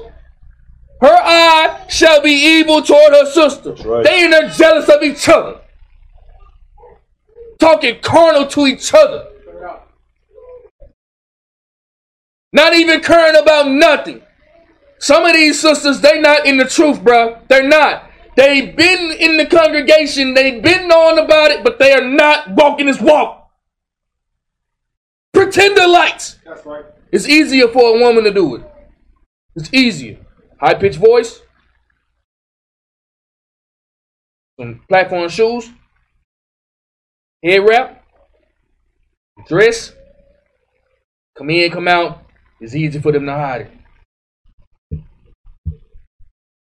Her eye shall be evil toward her sister.
right.
They there jealous of each other. Talking carnal to each other. Not even caring about nothing. Some of these sisters, they not in the truth, bruh. They're not. They've been in the congregation, they've been knowing about it, but they are not walking this walk. Pretender lights.
That's right.
It's easier for a woman to do it. It's easier. High pitched voice. Some platform shoes. Head wrap. Dress. Come in, come out. It's easy for them to hide it.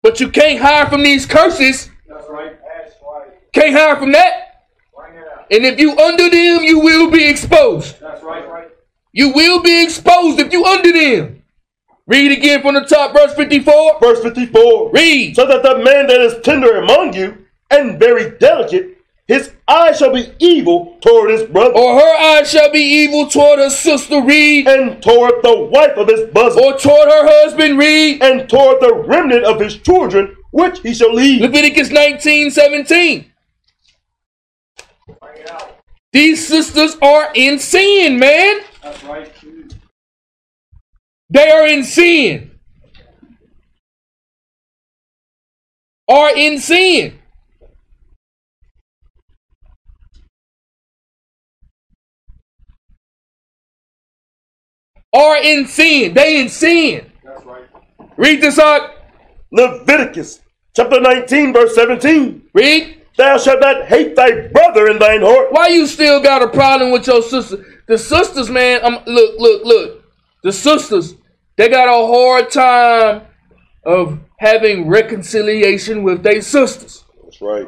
But you can't hide from these curses.
That's right. That's right.
Can't hide from that.
Bring it out.
And if you under them, you will be exposed.
That's right. Right.
You will be exposed if you under them. Read again from the top, verse 54.
Verse 54.
Read.
So that the man that is tender among you and very delicate, his eye shall be evil toward his brother,
Or her eye shall be evil toward her sister, read.
and toward the wife of his bosom,
Or toward her husband, read.
and toward the remnant of his children, which he shall leave.
Leviticus 19, 17. These sisters are in sin, man.
That's right.
They are in sin. Are in sin. Are in sin. They in sin.
That's right.
Read this out.
Leviticus chapter 19, verse 17.
Read.
Thou shalt not hate thy brother in thine heart.
Why you still got a problem with your sister? The sisters, man. I'm look, look, look. The sisters, they got a hard time of having reconciliation with their sisters.
That's right.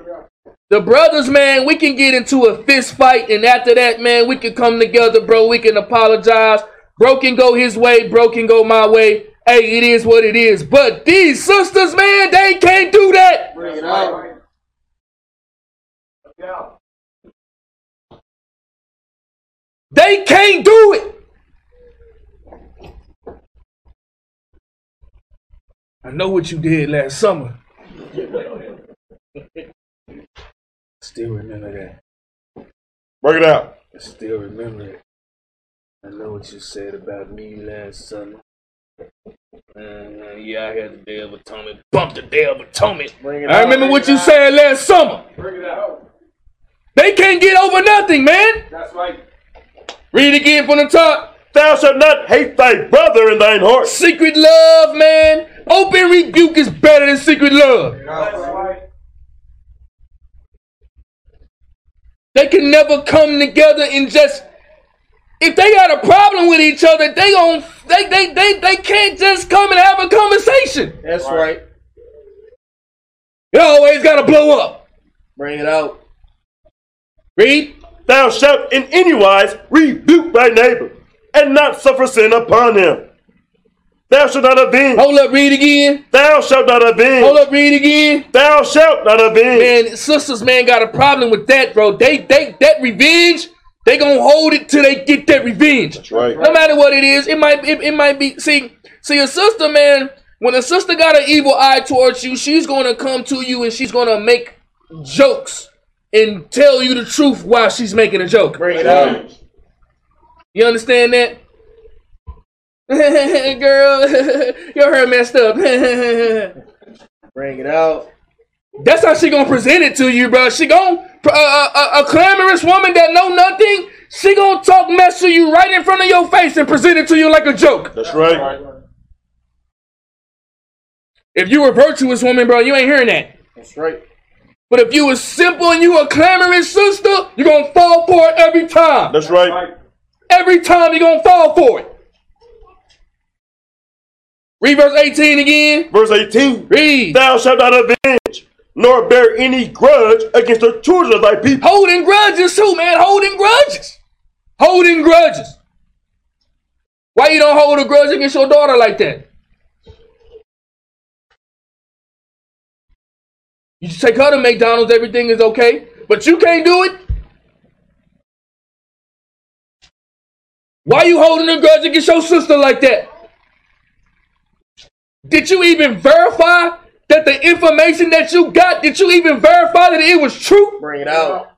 The brothers, man, we can get into a fist fight, and after that, man, we can come together, bro. We can apologize. Bro can go his way, bro can go my way. Hey, it is what it is. But these sisters, man, they can't do that.
Bring it out. Yeah.
They can't do it. I know what you did last summer. Still remember that.
Bring it out.
I still remember it. I know what you said about me last summer. Uh, yeah, I had the Day of Atonement. Bump the Day of Atonement.
Bring it
I remember
bring
what you
out.
said last summer.
Bring it out.
They can't get over nothing, man.
That's right.
Read it again from the top.
Thou shalt not hate thy brother in thine heart.
Secret love, man. Open rebuke is better than secret love.
That's right.
They can never come together and just if they got a problem with each other, they gon' they they they they can't just come and have a conversation.
That's right.
It always gotta blow up.
Bring it out.
Read.
Thou shalt in any wise rebuke thy neighbor, and not suffer sin upon him. Thou shalt not avenge.
Hold up, read again.
Thou shalt not avenge.
Hold up, read again.
Thou shalt not avenge.
Man, sisters, man, got a problem with that, bro. They they that revenge, they gonna hold it till they get that revenge.
That's right.
No matter what it is, it might it, it might be see see a sister, man. When a sister got an evil eye towards you, she's gonna come to you and she's gonna make jokes and tell you the truth while she's making a joke.
Bring it out.
You understand that? [laughs] Girl, [laughs] your hair messed up. [laughs]
Bring it out.
That's how she gonna present it to you, bro. She gon' a, a, a clamorous woman that know nothing. She gonna talk mess to you right in front of your face and present it to you like a joke.
That's right.
If you were a virtuous woman, bro, you ain't hearing that.
That's right.
But if you was simple and you a clamorous sister, you're gonna fall for it every time.
That's right.
Every time you're gonna fall for it. Read verse 18 again.
Verse 18.
Read.
Thou shalt not avenge, nor bear any grudge against the children of thy people.
Holding grudges too, man. Holding grudges. Holding grudges. Why you don't hold a grudge against your daughter like that? You just take her to McDonald's, everything is okay, but you can't do it. Why you holding a grudge against your sister like that? Did you even verify that the information that you got, did you even verify that it was true?
Bring it out.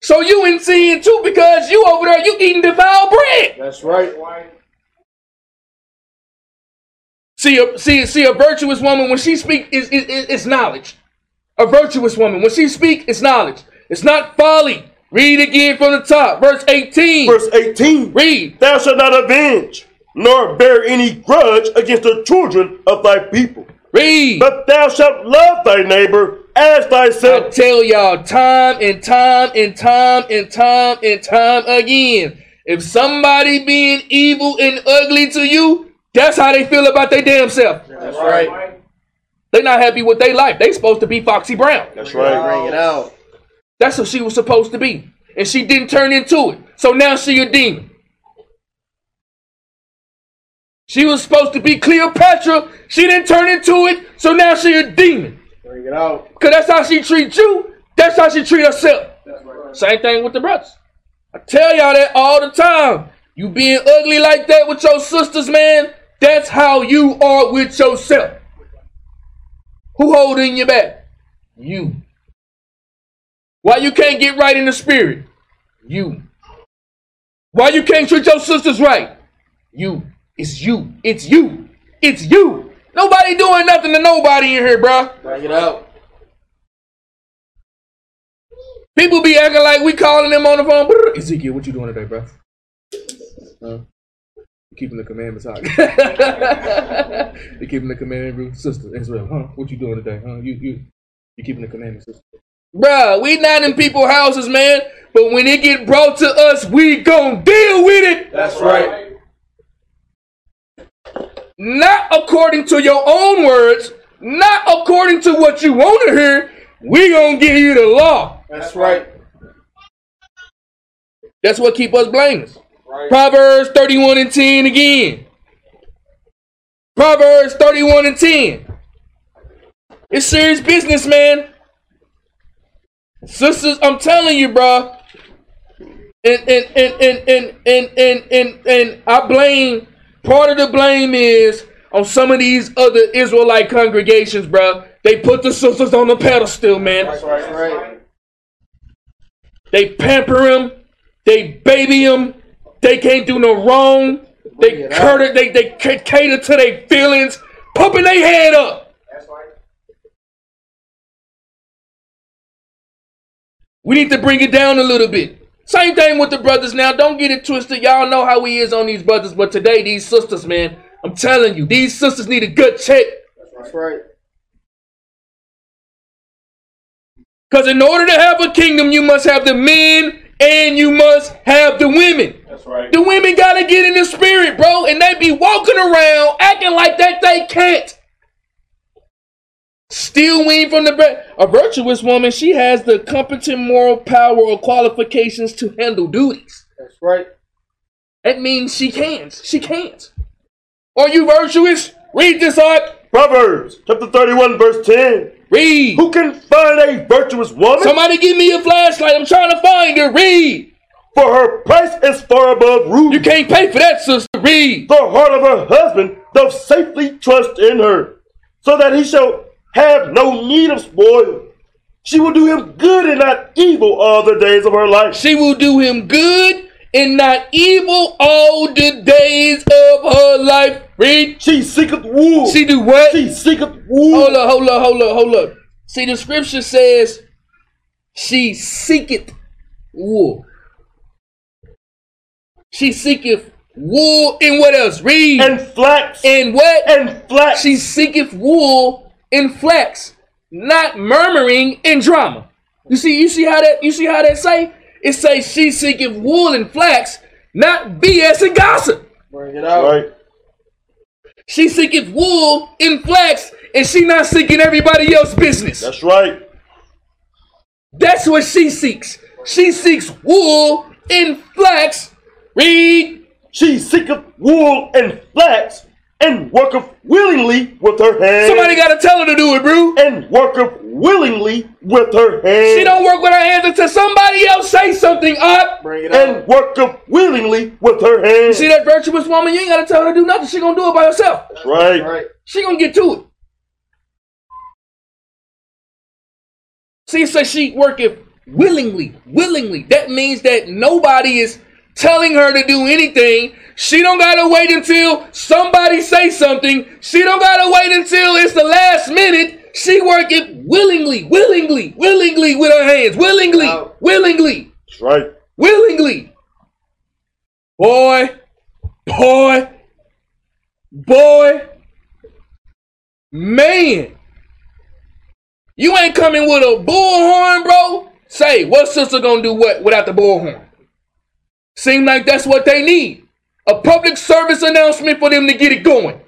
So you in sin too because you over there, you eating defiled bread.
That's right.
See a see see a virtuous woman when she speak is is is knowledge. A virtuous woman when she speak is knowledge. It's not folly. Read again from the top, verse 18.
Verse 18.
Read.
Thou shalt not avenge, nor bear any grudge against the children of thy people.
Read.
But thou shalt love thy neighbor as thyself.
I tell y'all time and time and time and time and time again. If somebody being evil and ugly to you, that's how they feel about their damn self.
That's right.
They not happy with their life. They supposed to be Foxy Brown.
That's right.
Bring it out.
That's what she was supposed to be. And she didn't turn into it. So now she a demon. She was supposed to be Cleopatra. She didn't turn into it. So now she a demon.
Bring it out.
Because that's how she treat you. That's how she treat herself. Same thing with the brothers. I tell y'all that all the time. You being ugly like that with your sisters, man, that's how you are with yourself. Who holding you back? You. Why you can't get right in the spirit? You. Why you can't treat your sisters right? You. It's you. It's you. It's you. Nobody doing nothing to nobody in here, bruh.
Bring it out.
People be acting like we calling them on the phone. Brr. Ezekiel, what you doing today, bro? Huh? Keeping the commandments hot. you keeping the commandments, [laughs] sister Israel, huh? What you doing today, huh? You you you keeping the commandments, sister. Bruh, we not in people houses, man. But when it get brought to us, we gon' deal with it.
That's right.
Not according to your own words, not according to what you want to hear. We gonna give you the law.
That's right.
That's what keep us blameless.
Right.
Proverbs 31 and 10 again. Proverbs 31 and 10. It's serious business, man. Sisters, I'm telling you, bro. And and and and and and and, and, and I blame part of the blame is on some of these other Israelite congregations, bro. They put the sisters on the pedestal, man.
That's right. That's right.
They pamper them. They baby them. They can't do no wrong. They cater, they, they cater to their feelings, pumping their head up.
That's right.
We need to bring it down a little bit. Same thing with the brothers now. Don't get it twisted. Y'all know how he is on these brothers, but today, these sisters, man, I'm telling you, these sisters need a good check.
That's right.
Because in order to have a kingdom, you must have the men and you must have the women.
That's right.
The women gotta get in the spirit, bro, and they be walking around acting like that they can't. Still wean from the bread. A virtuous woman, she has the competent moral power or qualifications to handle duties.
That's right.
That means she can't. She can't. Are you virtuous? Read this art.
Proverbs chapter 31, verse 10.
Read.
Who can find a virtuous woman?
Somebody give me a flashlight. I'm trying to find her. Read.
For her price is far above rubies.
You can't pay for that, sister. Read.
The heart of her husband doth safely trust in her, so that he shall have no need of spoil. She will do him good and not evil all the days of her life.
She will do him good and not evil all the days of her life. Read.
She seeketh wool.
She do what?
She seeketh wool.
Hold up, hold up, hold up, hold up. See, the scripture says she seeketh wool. She seeketh wool and what else? Read.
and flax.
And what?
and flax.
She seeketh wool and flax, not murmuring in drama. You see, you see how that you see how that say? It say she seeketh wool and flax, not BS and gossip.
Bring it out.
right.
She seeketh wool and flax, and she not seeking everybody else's business.
That's right.
That's what she seeks. She seeks wool and flax. Read.
She seeketh wool and flax, and worketh willingly with her hands.
Somebody gotta tell her to do it, bro.
and worketh willingly with her hands.
She don't work with her hands until somebody else say something up.
Bring it out.
and worketh willingly with her hands.
You See that virtuous woman? You ain't gotta tell her to do nothing. She gonna do it by herself.
That's right.
right.
She gonna get to it. See, so she worketh willingly, willingly. That means that nobody is telling her to do anything. She don't gotta wait until somebody say something. She don't gotta wait until it's the last minute. She work it willingly, willingly, willingly with her hands, willingly,
Wow.
willingly,
That's right.
willingly. Boy, boy, boy, man. You ain't coming with a bullhorn, bro. Say, what sister gonna do what without the bullhorn? Seem like that's what they need. A public service announcement for them to get it going.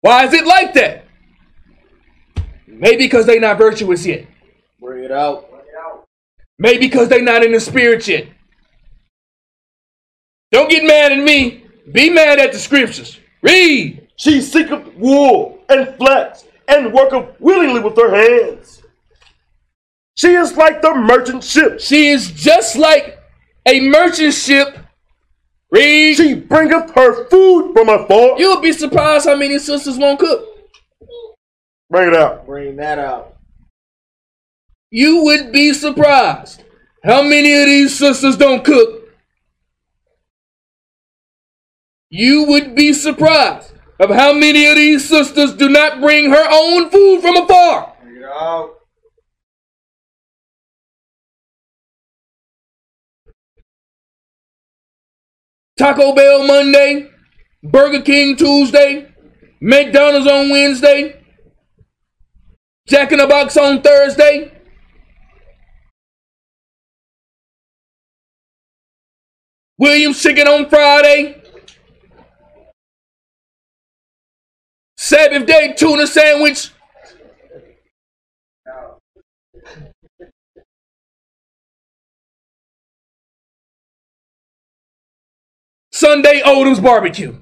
Why is it like that? Maybe because they're not virtuous yet.
Bring it out.
Maybe because they're not in the spirit yet. Don't get mad at me. Be mad at the scriptures. Read.
She seeketh wool and flax, and worketh willingly with her hands. She is like the merchant ship.
She is just like a merchant ship. Read.
She bringeth her food from afar.
You'll be surprised how many sisters won't cook.
Bring it out.
Bring that out.
You would be surprised how many of these sisters don't cook. You would be surprised of how many of these sisters do not bring her own food from afar.
Bring it out.
Taco Bell Monday, Burger King Tuesday, McDonald's on Wednesday, Jack in the Box on Thursday. Williams Chicken on Friday. Sabbath Day tuna sandwich. Sunday Odom's barbecue.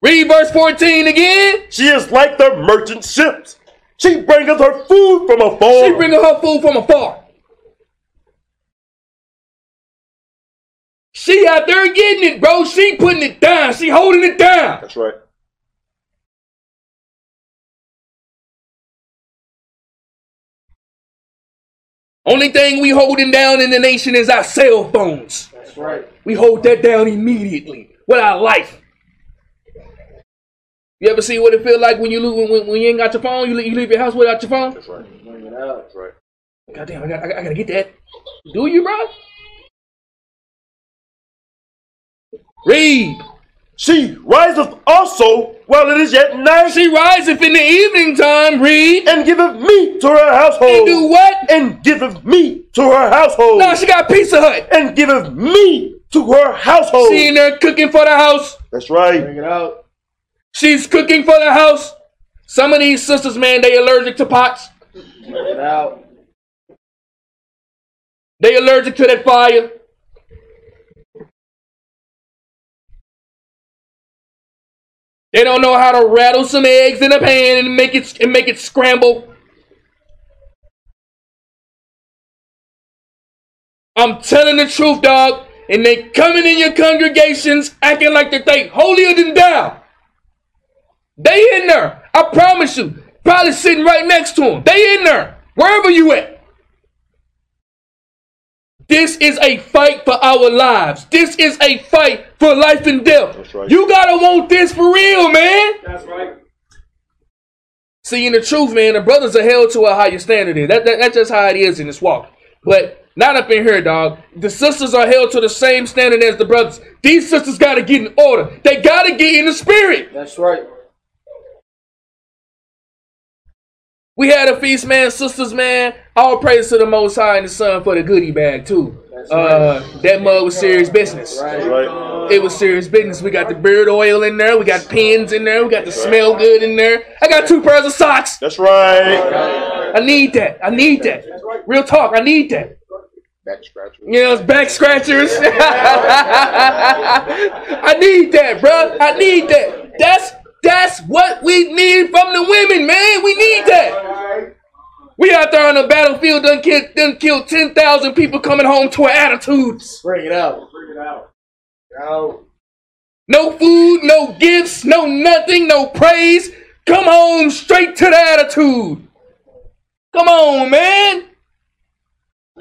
Read verse 14 again.
She is like the merchant ships. She bringeth her food from afar.
She bringing her food from afar. She out there getting it, bro. She putting it down. She holding it down.
That's right.
Only thing we holding down in the nation is our cell phones.
That's right.
We hold that down immediately with our life. You ever see what it feel like when you lose, when, when you ain't got your phone? You, leave- you leave your house without your phone.
That's right.
Bring it out.
That's right.
God damn, I got, I got, I gotta get that. Do you, bro? Read.
She riseth also while it is yet night,
She riseth in the evening time. Read.
and giveth meat to her household.
And do what?
And giveth meat to her household.
No, she got Pizza Hut.
and giveth meat to her household.
She in there cooking for the house.
That's right.
Bring it out.
She's cooking for the house. Some of these sisters, man, they allergic to pots.
Bring it out.
They allergic to that fire. They don't know how to rattle some eggs in a pan and make it and make it scramble. I'm telling the truth, dog. And they coming in your congregations acting like that they holier than thou. They in there. I promise you. Probably sitting right next to them. They in there. Wherever you at. This is a fight for our lives. This is a fight for life and death.
That's right.
You gotta want this for real, man.
That's right.
See, in the truth, man, the brothers are held to a higher standard. Here. That, that, that's just how it is in this walk. But not up in here, dog. The sisters are held to the same standard as the brothers. These sisters gotta get in order. They gotta get in the spirit.
That's right.
We had a feast, man, sisters, man. All praise to the Most High and the Son for the goodie bag too.
That's
Uh, that mug was serious business.
That's right.
It was serious business. We got the beard oil in there. We got pins in there. We got the smell good in there. I got two pairs of socks.
That's right.
I need that. I need that. Real talk. I need that.
Back scratchers.
You know, it's back scratchers. [laughs] I need that, bro. I need that. That's that's what we need from the women, man. We need that. We out there on the battlefield done killed, done killed 10,000 people coming home to our attitudes.
Bring it out. Bring it out. Out.
No food, no gifts, no nothing, no praise. Come home straight to the attitude. Come on, man.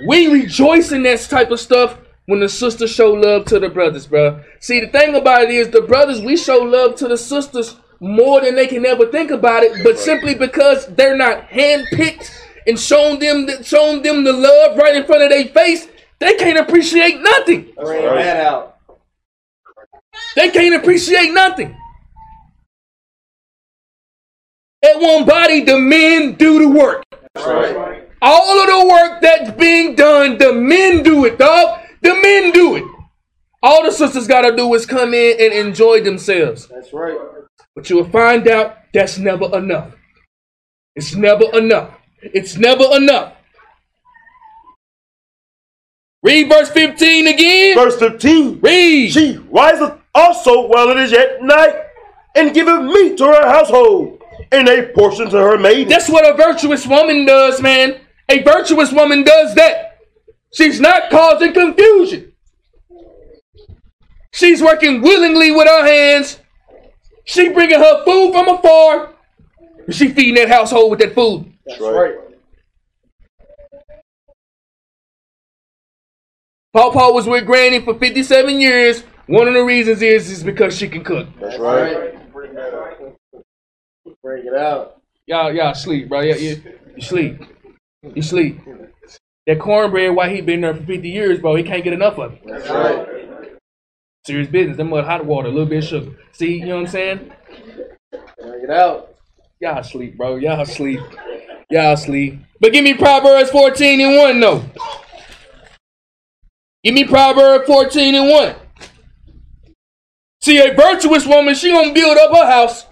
We rejoice in this type of stuff when the sisters show love to the brothers, bro. See, the thing about it is, the brothers, we show love to the sisters more than they can ever think about it, but simply because they're not handpicked and shown them, shown them the love right in front of their face, they can't appreciate nothing.
Bring
right.
that out.
They can't appreciate nothing. At one body, the men do the work.
That's right.
All of the work that's being done, the men do it, dog. The men do it. All the sisters gotta do is come in and enjoy themselves.
That's right.
But you will find out that's never enough. It's never enough. It's never enough. Read verse 15 again.
Verse 15.
Read.
She riseth also while it is yet night, and giveth meat to her household, and a portion to her maid.
That's what a virtuous woman does, man. A virtuous woman does that. She's not causing confusion. She's working willingly with her hands. She bringing her food from afar. She feeding that household with that food.
That's
right.
right.
Paul Paul was with Granny for 57 years. One of the reasons is is because she can cook.
That's right.
Bring it out.
Y'all, y'all sleep, bro. Yeah, you, you sleep. You sleep. That cornbread, why he been there for 50 years, bro, he can't get enough of it.
That's right.
Serious business. Them mud hot water, a little bit of sugar. See, you know what I'm saying?
Bring it out.
Y'all sleep, bro. Y'all sleep. Y'all sleep. But give me Proverbs 14 and 1, though. Give me Proverbs 14 and 1. See, a virtuous woman, she gonna build up her house.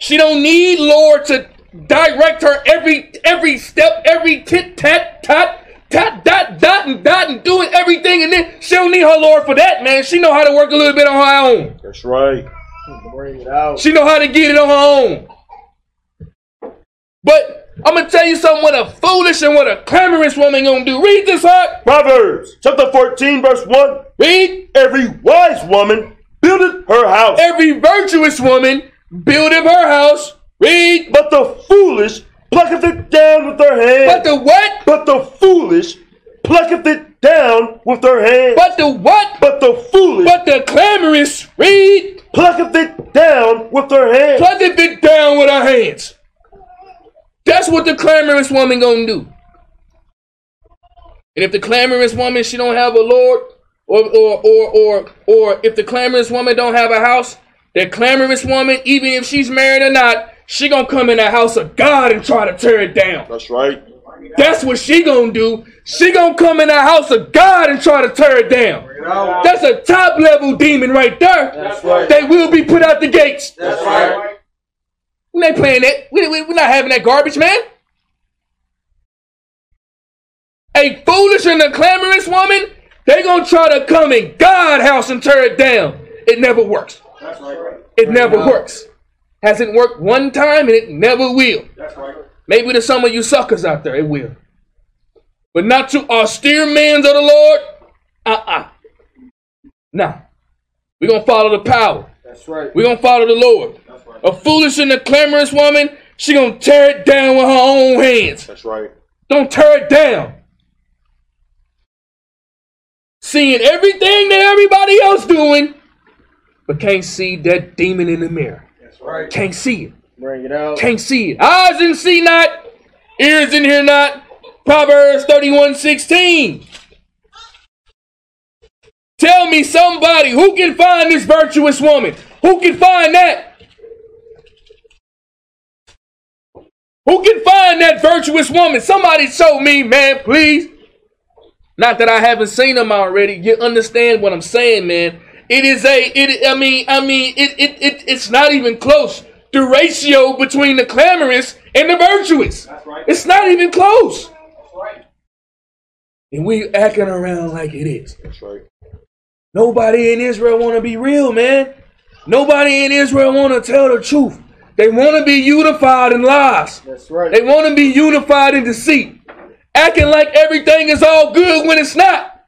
She don't need Lord to direct her every every step, every tit tat tat tat dot dot and dot and doing everything, and then she don't need her Lord for that, man. She know how to work a little bit on her own.
That's right.
Bring it out.
She know how to get it on her own. But I'm gonna tell you something what a foolish and what a clamorous woman gonna do. Read this up.
Proverbs chapter 14, verse 1.
Read.
Every wise woman buildeth her house,
Every virtuous woman buildeth her house. Read.
but the foolish plucketh it down with her hand.
But the what?
But the foolish plucketh it down with her hand.
But the what?
But the foolish
But the clamorous. Read.
plucketh it down with her hand.
Plucketh it down with her hands. That's what the clamorous woman gonna do. And if the clamorous woman she don't have a lord, or or or or or if the clamorous woman don't have a house, that clamorous woman, even if she's married or not, she gonna come in the house of God and try to tear it down.
That's right.
That's what she gonna do. She gonna come in the house of God and try to tear it down. That's a top level demon right there.
That's right.
They will be put out the gates.
That's right.
We ain't playing that. We, we, we're not having that garbage, man. A foolish and a clamorous woman, they gonna try to come in God house and tear it down. It never works.
That's right.
It never works. Hasn't worked one time and it never will.
That's right.
Maybe to some of you suckers out there, it will. But not to austere men of the Lord. Uh-uh. Nah. We're gonna follow the power.
That's right.
We're gonna follow the Lord. A foolish and a clamorous woman, she gonna tear it down with her own hands.
That's right.
Don't tear it down. Seeing everything that everybody else doing, but can't see that demon in the mirror.
That's right.
Can't see it.
Bring it out.
Can't see it. Eyes and see not, ears and hear not. Proverbs 31 16. Tell me somebody who can find this virtuous woman. Who can find that? Who can find that virtuous woman? Somebody show me, man, please. Not that I haven't seen them already. You understand what I'm saying, man? It is a it I mean, I mean, it it, it it's not even close. The ratio between the clamorous and the virtuous.
That's right.
It's not even close.
That's right.
And we acting around like it is.
That's right.
Nobody in Israel want to be real, man. Nobody in Israel want to tell the truth. They want to be unified in lies.
That's right.
They want to be unified in deceit. Acting like everything is all good when it's not.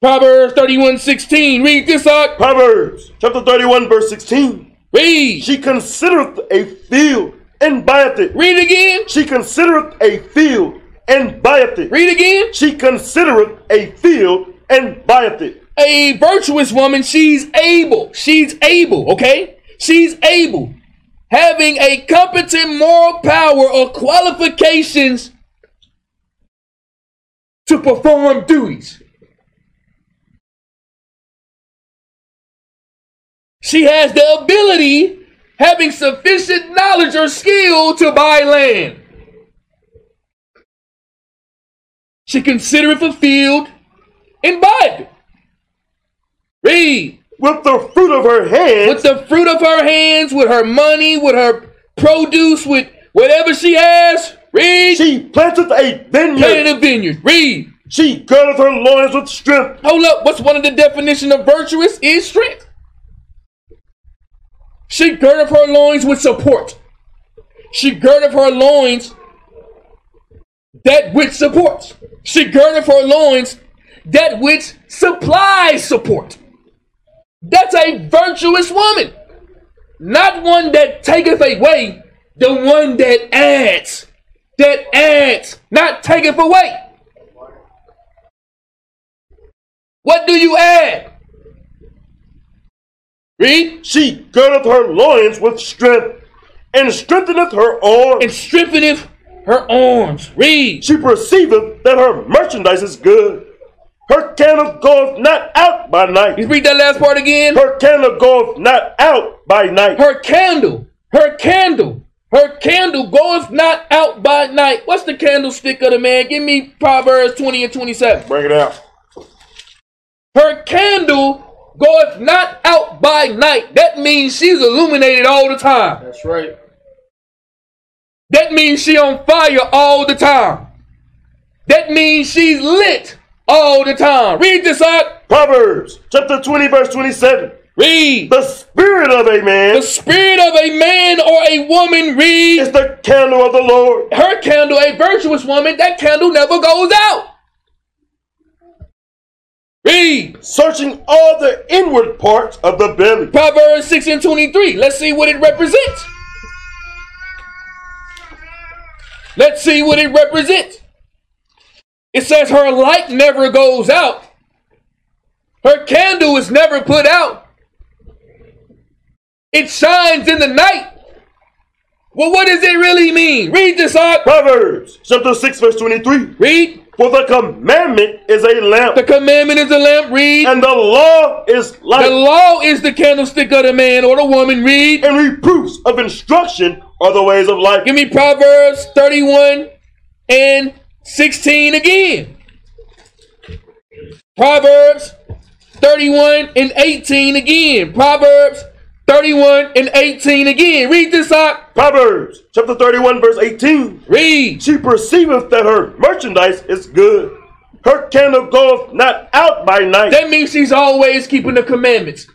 Proverbs 31 16. Read this out.
Proverbs chapter 31, verse 16.
Read.
She considereth a field and buyeth it.
Read again.
She considereth a field and buyeth it.
Read again.
She considereth a field and buyeth it.
A virtuous woman, she's able. She's able, okay? She's able. Having a competent moral power or qualifications to perform duties. She has the ability, having sufficient knowledge or skill to buy land. She considereth a field and buyeth it. Read.
With the fruit of her hands,
With the fruit of her hands, with her money, with her produce, with whatever she has. Read.
she planteth a vineyard.
planted a vineyard. Read.
She girdeth her loins with strength.
Hold up. What's one of the definition of virtuous is strength. She girded her loins with support. She girded her loins that which supports. She girded her loins that which supplies support. That's a virtuous woman. not one that taketh away, the one that adds. That adds, not taketh away. What do you add? Read.
She girdeth her loins with strength, and strengtheneth her arms.
And strengtheneth her arms. Read.
She perceiveth that her merchandise is good. Her candle goeth not out by night.
You read that last part again.
Her candle goeth not out by night.
Her candle, her candle, her candle goeth not out by night. What's the candlestick of the man? Give me Proverbs 20 and 27.
Bring it out.
Her candle goeth not out by night. That means she's illuminated all the time.
That's right.
That means she on fire all the time. That means she's lit all the time. Read this out.
Proverbs chapter 20, verse 27.
Read.
The spirit of a man
The spirit of a man or a woman, read.
is the candle of the Lord.
Her candle, a virtuous woman, that candle never goes out. Read.
Searching all the inward parts of the belly.
Proverbs 6 and 23. Let's see what it represents. Let's see what it represents. It says her light never goes out. Her candle is never put out. It shines in the night. Well, what does it really mean? Read this out.
Proverbs chapter 6, verse 23.
Read.
For the commandment is a lamp,
The commandment is a lamp. Read.
and the law is
The law is the candlestick of the man or the woman. Read.
and reproofs of instruction are the ways of life.
Give me Proverbs 31 and 16 again. Proverbs 31 and 18 again. Proverbs 31 and 18 again. Read this out.
Proverbs chapter 31, verse 18.
Read.
She perceiveth that her merchandise is good. Her candle goeth not out by night.
That means she's always keeping the commandments.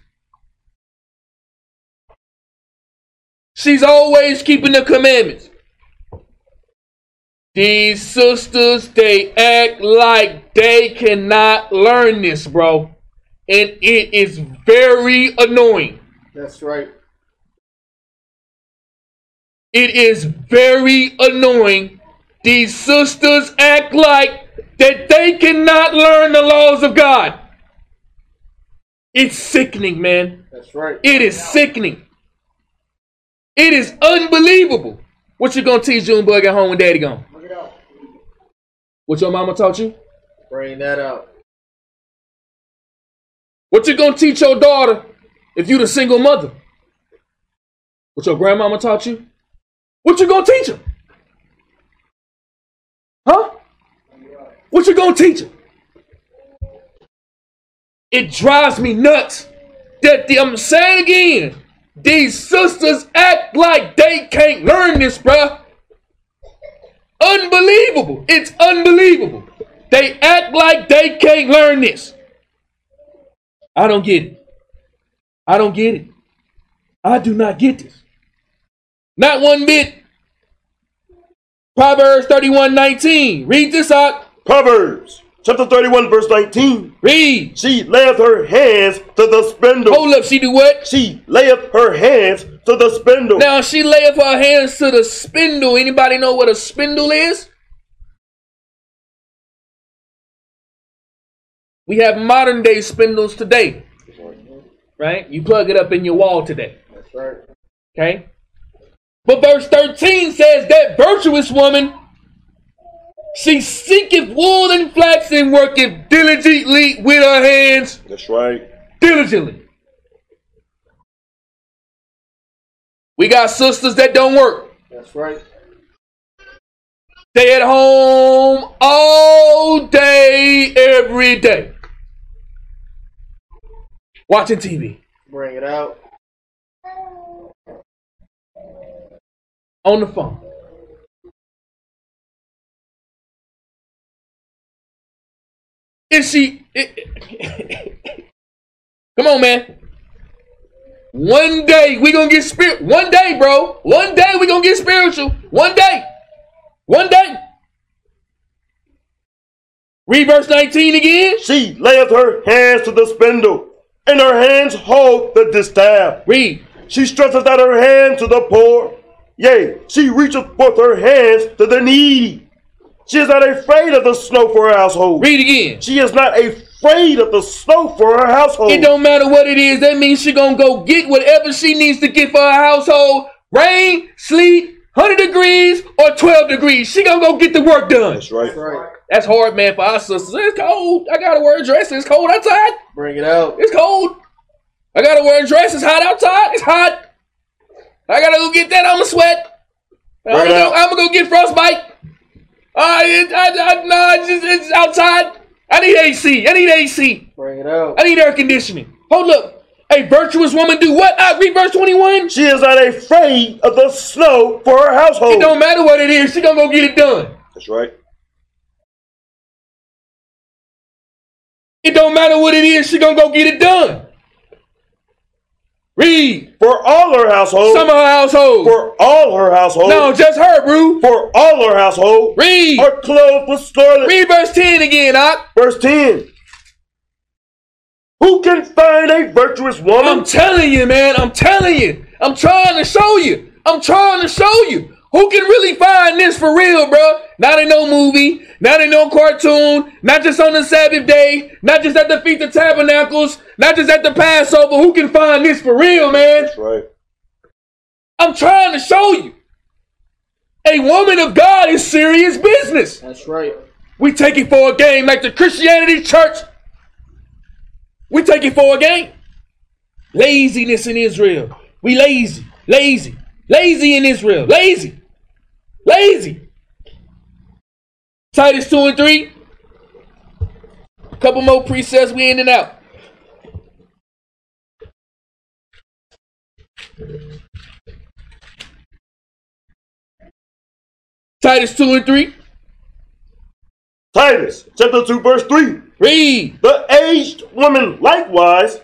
She's always keeping the commandments. These sisters, they act like they cannot learn this, bro. And it is very annoying.
That's right.
It is very annoying. These sisters act like that they cannot learn the laws of God. It's sickening, man.
That's right.
It is sickening. It is unbelievable. What you gonna teach Junebug at home when daddy gone?
Bring it out.
What your mama taught you?
Bring that out.
What you gonna teach your daughter if you the single mother? What your grandmama taught you? What you gonna teach her? Huh? What you gonna teach her? It drives me nuts that the, I'm saying again, these sisters act like they can't learn this, bruh. Unbelievable. It's unbelievable. They act like they can't learn this. I don't get it. I don't get it. I do not get this. Not one bit. Proverbs 31 19. Read this out.
Proverbs chapter 31, verse 19.
Read.
She layeth her hands to the spindle.
Hold up. She do what?
She layeth her hands to the spindle.
Now she layeth her hands to the spindle. Anybody know what a spindle is? We have modern day spindles today. Right? You plug it up in your wall today.
That's right.
Okay? But verse 13 says that virtuous woman, she seeketh wool and flax and worketh diligently with her hands.
That's right.
Diligently. We got sisters that don't work.
That's right.
Stay at home all day, every day. Watching TV.
Bring it out.
On the phone. Is she. Come on, man. One day we gonna get spirit. One day, bro. One day we gonna get spiritual. One day. One day. Read verse 19 again.
She layeth her hands to the spindle, and her hands hold the distaff.
Read.
She stretcheth out her hand to the poor. Yea, she reacheth forth her hands to the needy. She is not afraid of the snow for her household.
Read again.
She is not afraid of the snow for her household.
It don't matter what it is. That means she gonna go get whatever she needs to get for her household. Rain, sleet, 100 degrees, or 12 degrees. She gonna go get the work done.
That's right.
Right.
That's hard, man, for our sisters. It's cold. I gotta wear a dress. It's cold outside.
Bring it out.
It's cold. I gotta wear a dress. It's hot outside. It's hot. I gotta go get that. I'ma sweat. I'm gonna,
it
go,
out.
I'm gonna go get frostbite. Uh, it, I, I, no, it's, just, it's outside. I need AC. I need AC.
Bring it out.
I need air conditioning. Hold up. A virtuous woman do what? I read verse 21.
She is not afraid of the snow for her household.
It don't matter what it is. She gonna go get it done.
That's right.
It don't matter what it is. She gonna go get it done. Read.
For all her household.
Some of her household.
for all her household.
No, just her, bro.
For all her household.
Read.
Are clothed with scarlet.
Read verse 10 again, Ock.
Verse 10. Who can find a virtuous woman?
I'm telling you, man. I'm telling you. I'm trying to show you. I'm trying to show you. Who can really find this for real, bro? Not in no movie, not in no cartoon, not just on the Sabbath day, not just at the Feast of Tabernacles, not just at the Passover. Who can find this for real, man?
That's right.
I'm trying to show you. A woman of God is serious business.
That's right.
We take it for a game like the Christianity church. We take it for a game. Laziness in Israel. We lazy, lazy, lazy in Israel. Lazy, lazy. Titus 2 and 3. Couple more precepts, we in and out. Titus 2 and 3.
Titus chapter 2, verse 3.
Read.
The aged woman likewise,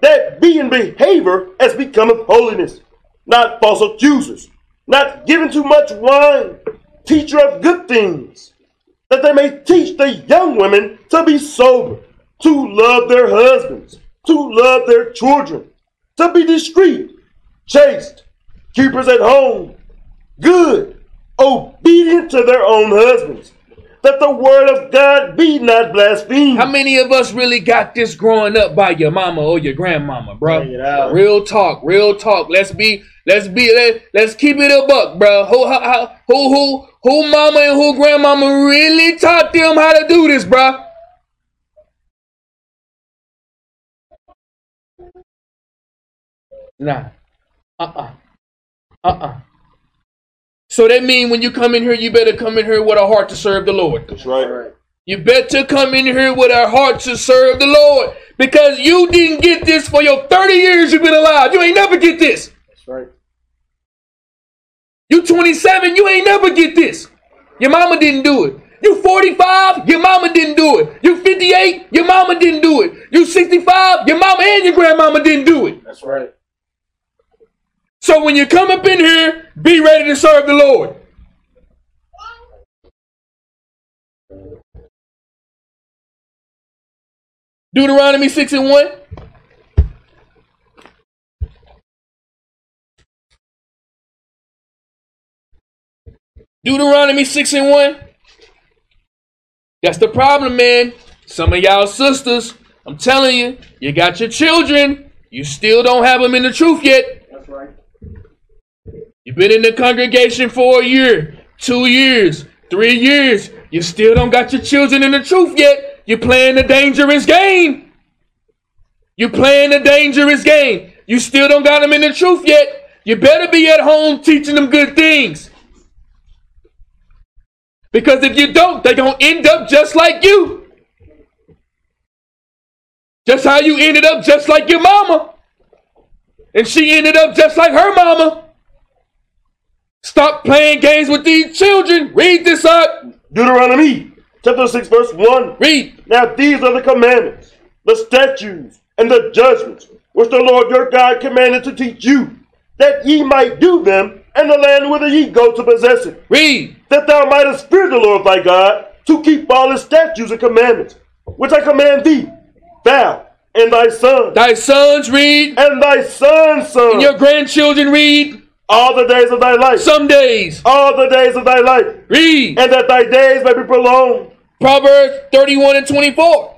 that be in behavior as becometh holiness, not false accusers, not given too much wine, teacher of good things, that they may teach the young women to be sober, to love their husbands, to love their children, to be discreet, chaste, keepers at home, good, obedient to their own husbands, that the word of God be not blasphemed.
How many of us really got this growing up by your mama or your grandmama, bro?
Bring it out.
Real talk, real talk. Let's be, let's be, let, let's keep it a buck, bro. Who, how, who, who, who, mama and who grandmama really taught them how to do this, bro? Nah. Uh-uh. Uh-uh. So that mean when you come in here, you better come in here with a heart to serve the Lord.
That's right.
Right.
You better come in here with a heart to serve the Lord because you didn't get this for your 30 years you've been alive. You ain't never get this.
That's right.
You 27, you ain't never get this. Your mama didn't do it. You 45, your mama didn't do it. You 58, your mama didn't do it. You 65, your mama and your grandmama didn't do it.
That's right.
So when you come up in here, be ready to serve the Lord. Deuteronomy 6 and 1. Deuteronomy 6 and 1. That's the problem, man. Some of y'all sisters, I'm telling you, you got your children, you still don't have them in the truth yet.
That's right.
Been in the congregation for a year, two years, three years. You still don't got your children in the truth yet. You're playing a dangerous game. You're playing a dangerous game. You still don't got them in the truth yet. You better be at home teaching them good things. Because if you don't, they're going to end up just like you. Just how you ended up just like your mama. And she ended up just like her mama. Stop playing games with these children. Read this up.
Deuteronomy chapter 6, verse 1.
Read.
Now these are the commandments, the statutes, and the judgments which the Lord your God commanded to teach you, that ye might do them in the land whither ye go to possess it,
Read.
that thou mightest fear the Lord thy God, to keep all his statutes and commandments, which I command thee, thou and thy son,
thy sons read,
and thy son's son,
and your grandchildren read,
all the days of thy life,
some days
all the days of thy life,
read.
and that thy days may be prolonged.
Proverbs 31 and 24.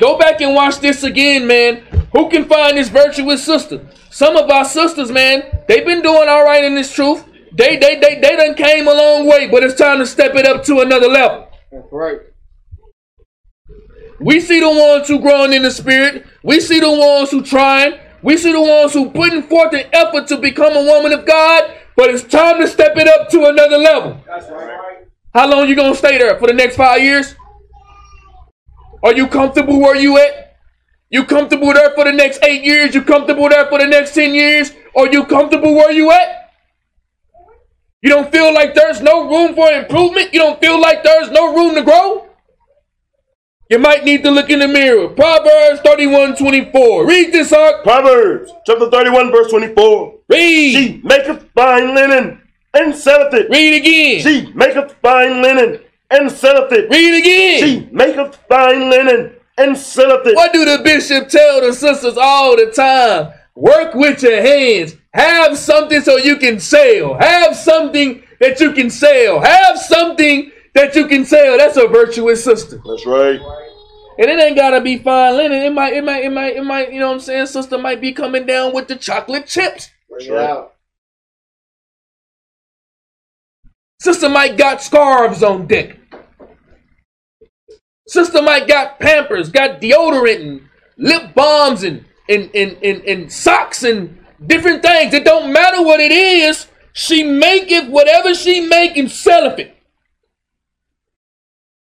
Go back and watch this again, man. Who can find this virtuous sister? Some of our sisters, man, they've been doing all right in this truth. They they they they done came a long way, but it's time to step it up to another level.
That's right.
We see the ones who growing in the spirit. We see the ones who trying. We see the ones who putting forth an effort to become a woman of God. But it's time to step it up to another level.
Right.
How long you gonna stay there for the next five years? Are you comfortable where you at? You comfortable there for the next eight years? You comfortable there for the next ten years? Are you comfortable where you at? You don't feel like there's no room for improvement? You don't feel like there's no room to grow? You might need to look in the mirror. Proverbs 31 24. Read this, Ark.
Proverbs chapter 31, verse 24.
Read.
She maketh fine linen and selleth it.
Read again.
She maketh fine linen and selleth it.
Read again.
She maketh fine linen and selleth it.
What do the bishop tell the sisters all the time? Work with your hands. Have something so you can sell. Have something that you can sell. Have something that you can sell. That's a virtuous sister.
That's right.
And it ain't gotta be fine linen. It might, it might, it might, it might, you know what I'm saying? Sister might be coming down with the chocolate chips.
Bring it
right.
out.
Sister might got scarves on deck. Sister might got pampers, got deodorant and lip balms and and, and, and, and socks and different things. It don't matter what it is. She make it whatever she make and sell it.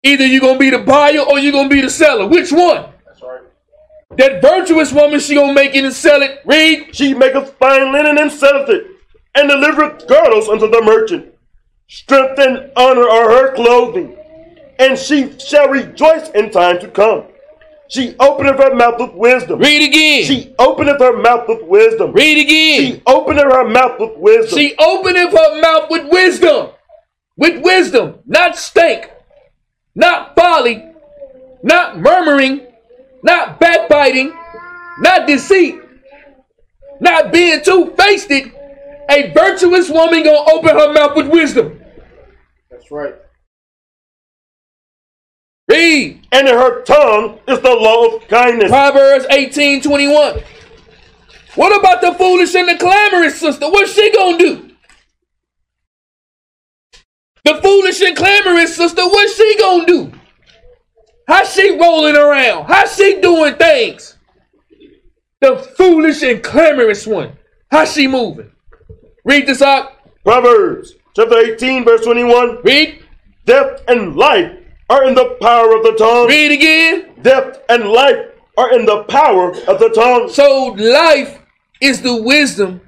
Either you're gonna be the buyer or you're gonna be the seller. Which one?
That's right.
That virtuous woman, she gonna make it and sell it. Read.
She maketh fine linen and selleth it, and delivereth girdles unto the merchant. Strength and honor are her clothing, and she shall rejoice in time to come. She openeth her mouth with wisdom.
Read again.
She openeth her mouth with wisdom.
Read again.
She openeth her mouth with wisdom.
She openeth her mouth with wisdom. With wisdom, not stank, not folly, not murmuring, not backbiting, not deceit, not being two-faced. A virtuous woman gonna open her mouth with wisdom.
That's right.
Read
and in her tongue is the law of kindness.
Proverbs 18, 21. What about the foolish and the clamorous sister? What's she gonna do? The foolish and clamorous sister, what's she gonna do? How's she rolling around? How's she doing things? The foolish and clamorous one. How's she moving? Read this out.
Proverbs chapter 18, verse 21.
Read.
Death and life are in the power of the tongue.
Read again.
Death and life are in the power of the tongue.
So life is the wisdom,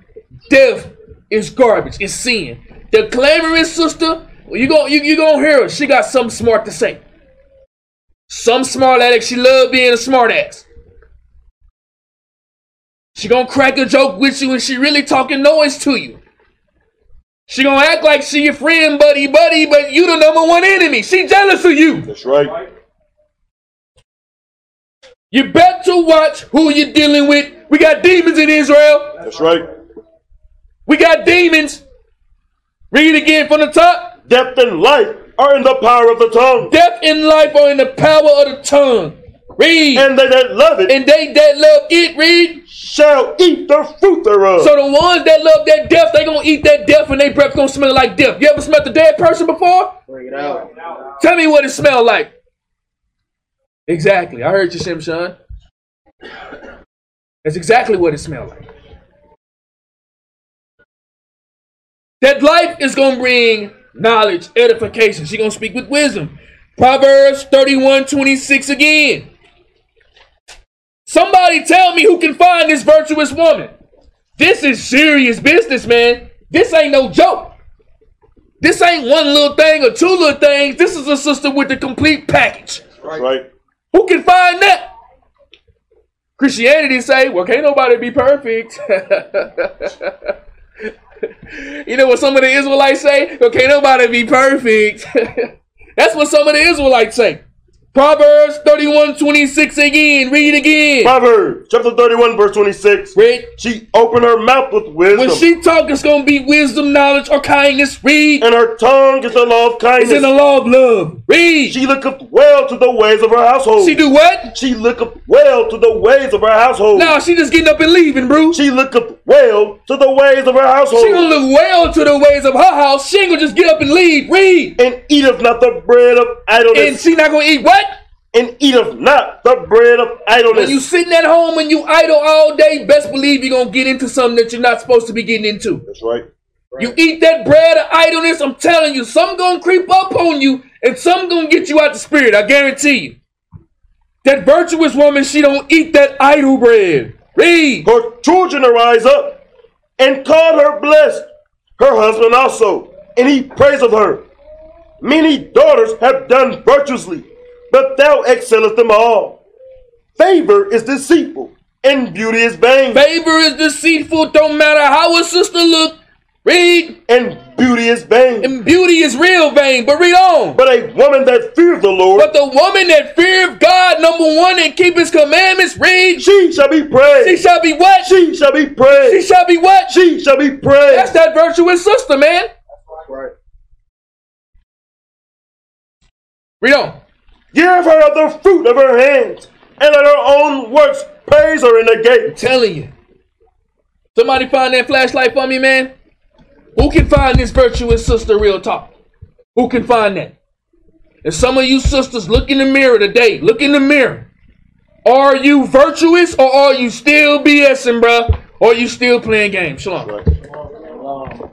death is garbage, it's sin. The clamorous sister, you go you, you gonna hear her. She got something smart to say. Some smart aleck, she love being a smart ass. She gonna crack a joke with you and she really talking noise to you. She gonna act like she your friend, buddy, buddy, but you the number one enemy. She jealous of you.
That's right.
You better watch who you're dealing with. We got demons in Israel.
That's right.
We got demons. Read again from the top.
Death and life are in the power of the tongue.
Death and life are in the power of the tongue. Read. And,
And they that love it And
they that love it, read.
shall eat the fruit thereof.
So the ones that love that death, they gonna eat that death and their breath gonna smell like death. You ever smelled a dead person before?
Bring it out.
Tell me what it smelled like. Exactly. I heard you, Shimshon. That's exactly what it smelled like. That life is going to bring knowledge, edification. She's going to speak with wisdom. Proverbs 31 26 again. Somebody tell me who can find this virtuous woman. This is serious business, man. This ain't no joke. This ain't one little thing or two little things. This is a sister with the complete package.
That's right.
Who can find that? Christianity say, well, can't nobody be perfect. [laughs] [laughs] you know what some of the Israelites say? Well, can't nobody be perfect. [laughs] That's what some of the Israelites say. Proverbs 31 26 again. Read again.
Proverbs chapter 31, verse 26.
Read.
She opened her mouth with wisdom,
When she talk, it's gonna be wisdom, knowledge, or kindness. Read.
and her tongue is the law of kindness.
It's in the law of love. Read.
She looketh well to the ways of her household.
She do what?
She looketh well to the ways of her household.
Nah, she just getting up and leaving, bro. She
looketh well to the ways of her household.
She gonna look well to the ways of her house. She ain't gonna just get up and leave. Read.
and eateth not the bread of idleness.
And she not gonna eat what?
And, eateth not the bread of idleness.
When you sitting at home and you idle all day, best believe you're gonna get into something that you're not supposed to be getting into.
That's right.
You eat that bread of idleness, I'm telling you, some gonna creep up on you and some gonna get you out the spirit. I guarantee you. That virtuous woman, she don't eat that idle bread. Read.
Her children arise up and call her blessed, her husband also, and he praiseth her. Many daughters have done virtuously, but thou excellest them all. Favor is deceitful, and beauty is vain,
Favor is deceitful, don't matter how a sister look. Read.
and beauty is vain.
And beauty is real vain, but read on.
But a woman that feareth the Lord,
But the woman that feareth God, number one, and keep his commandments, read.
she shall be praised.
She shall be what?
She shall be praised.
She shall be what?
She shall be praised.
That's that virtuous sister, man.
Right.
Read on.
Give her of the fruit of her hands, and let her own works praise her in the gate.
I'm telling you. Somebody find that flashlight for me, man. Who can find this virtuous sister real talk? Who can find that? And some of you sisters, look in the mirror today. Look in the mirror. Are you virtuous or are you still BSing, bruh? Or are you still playing games? Shalom.
Um,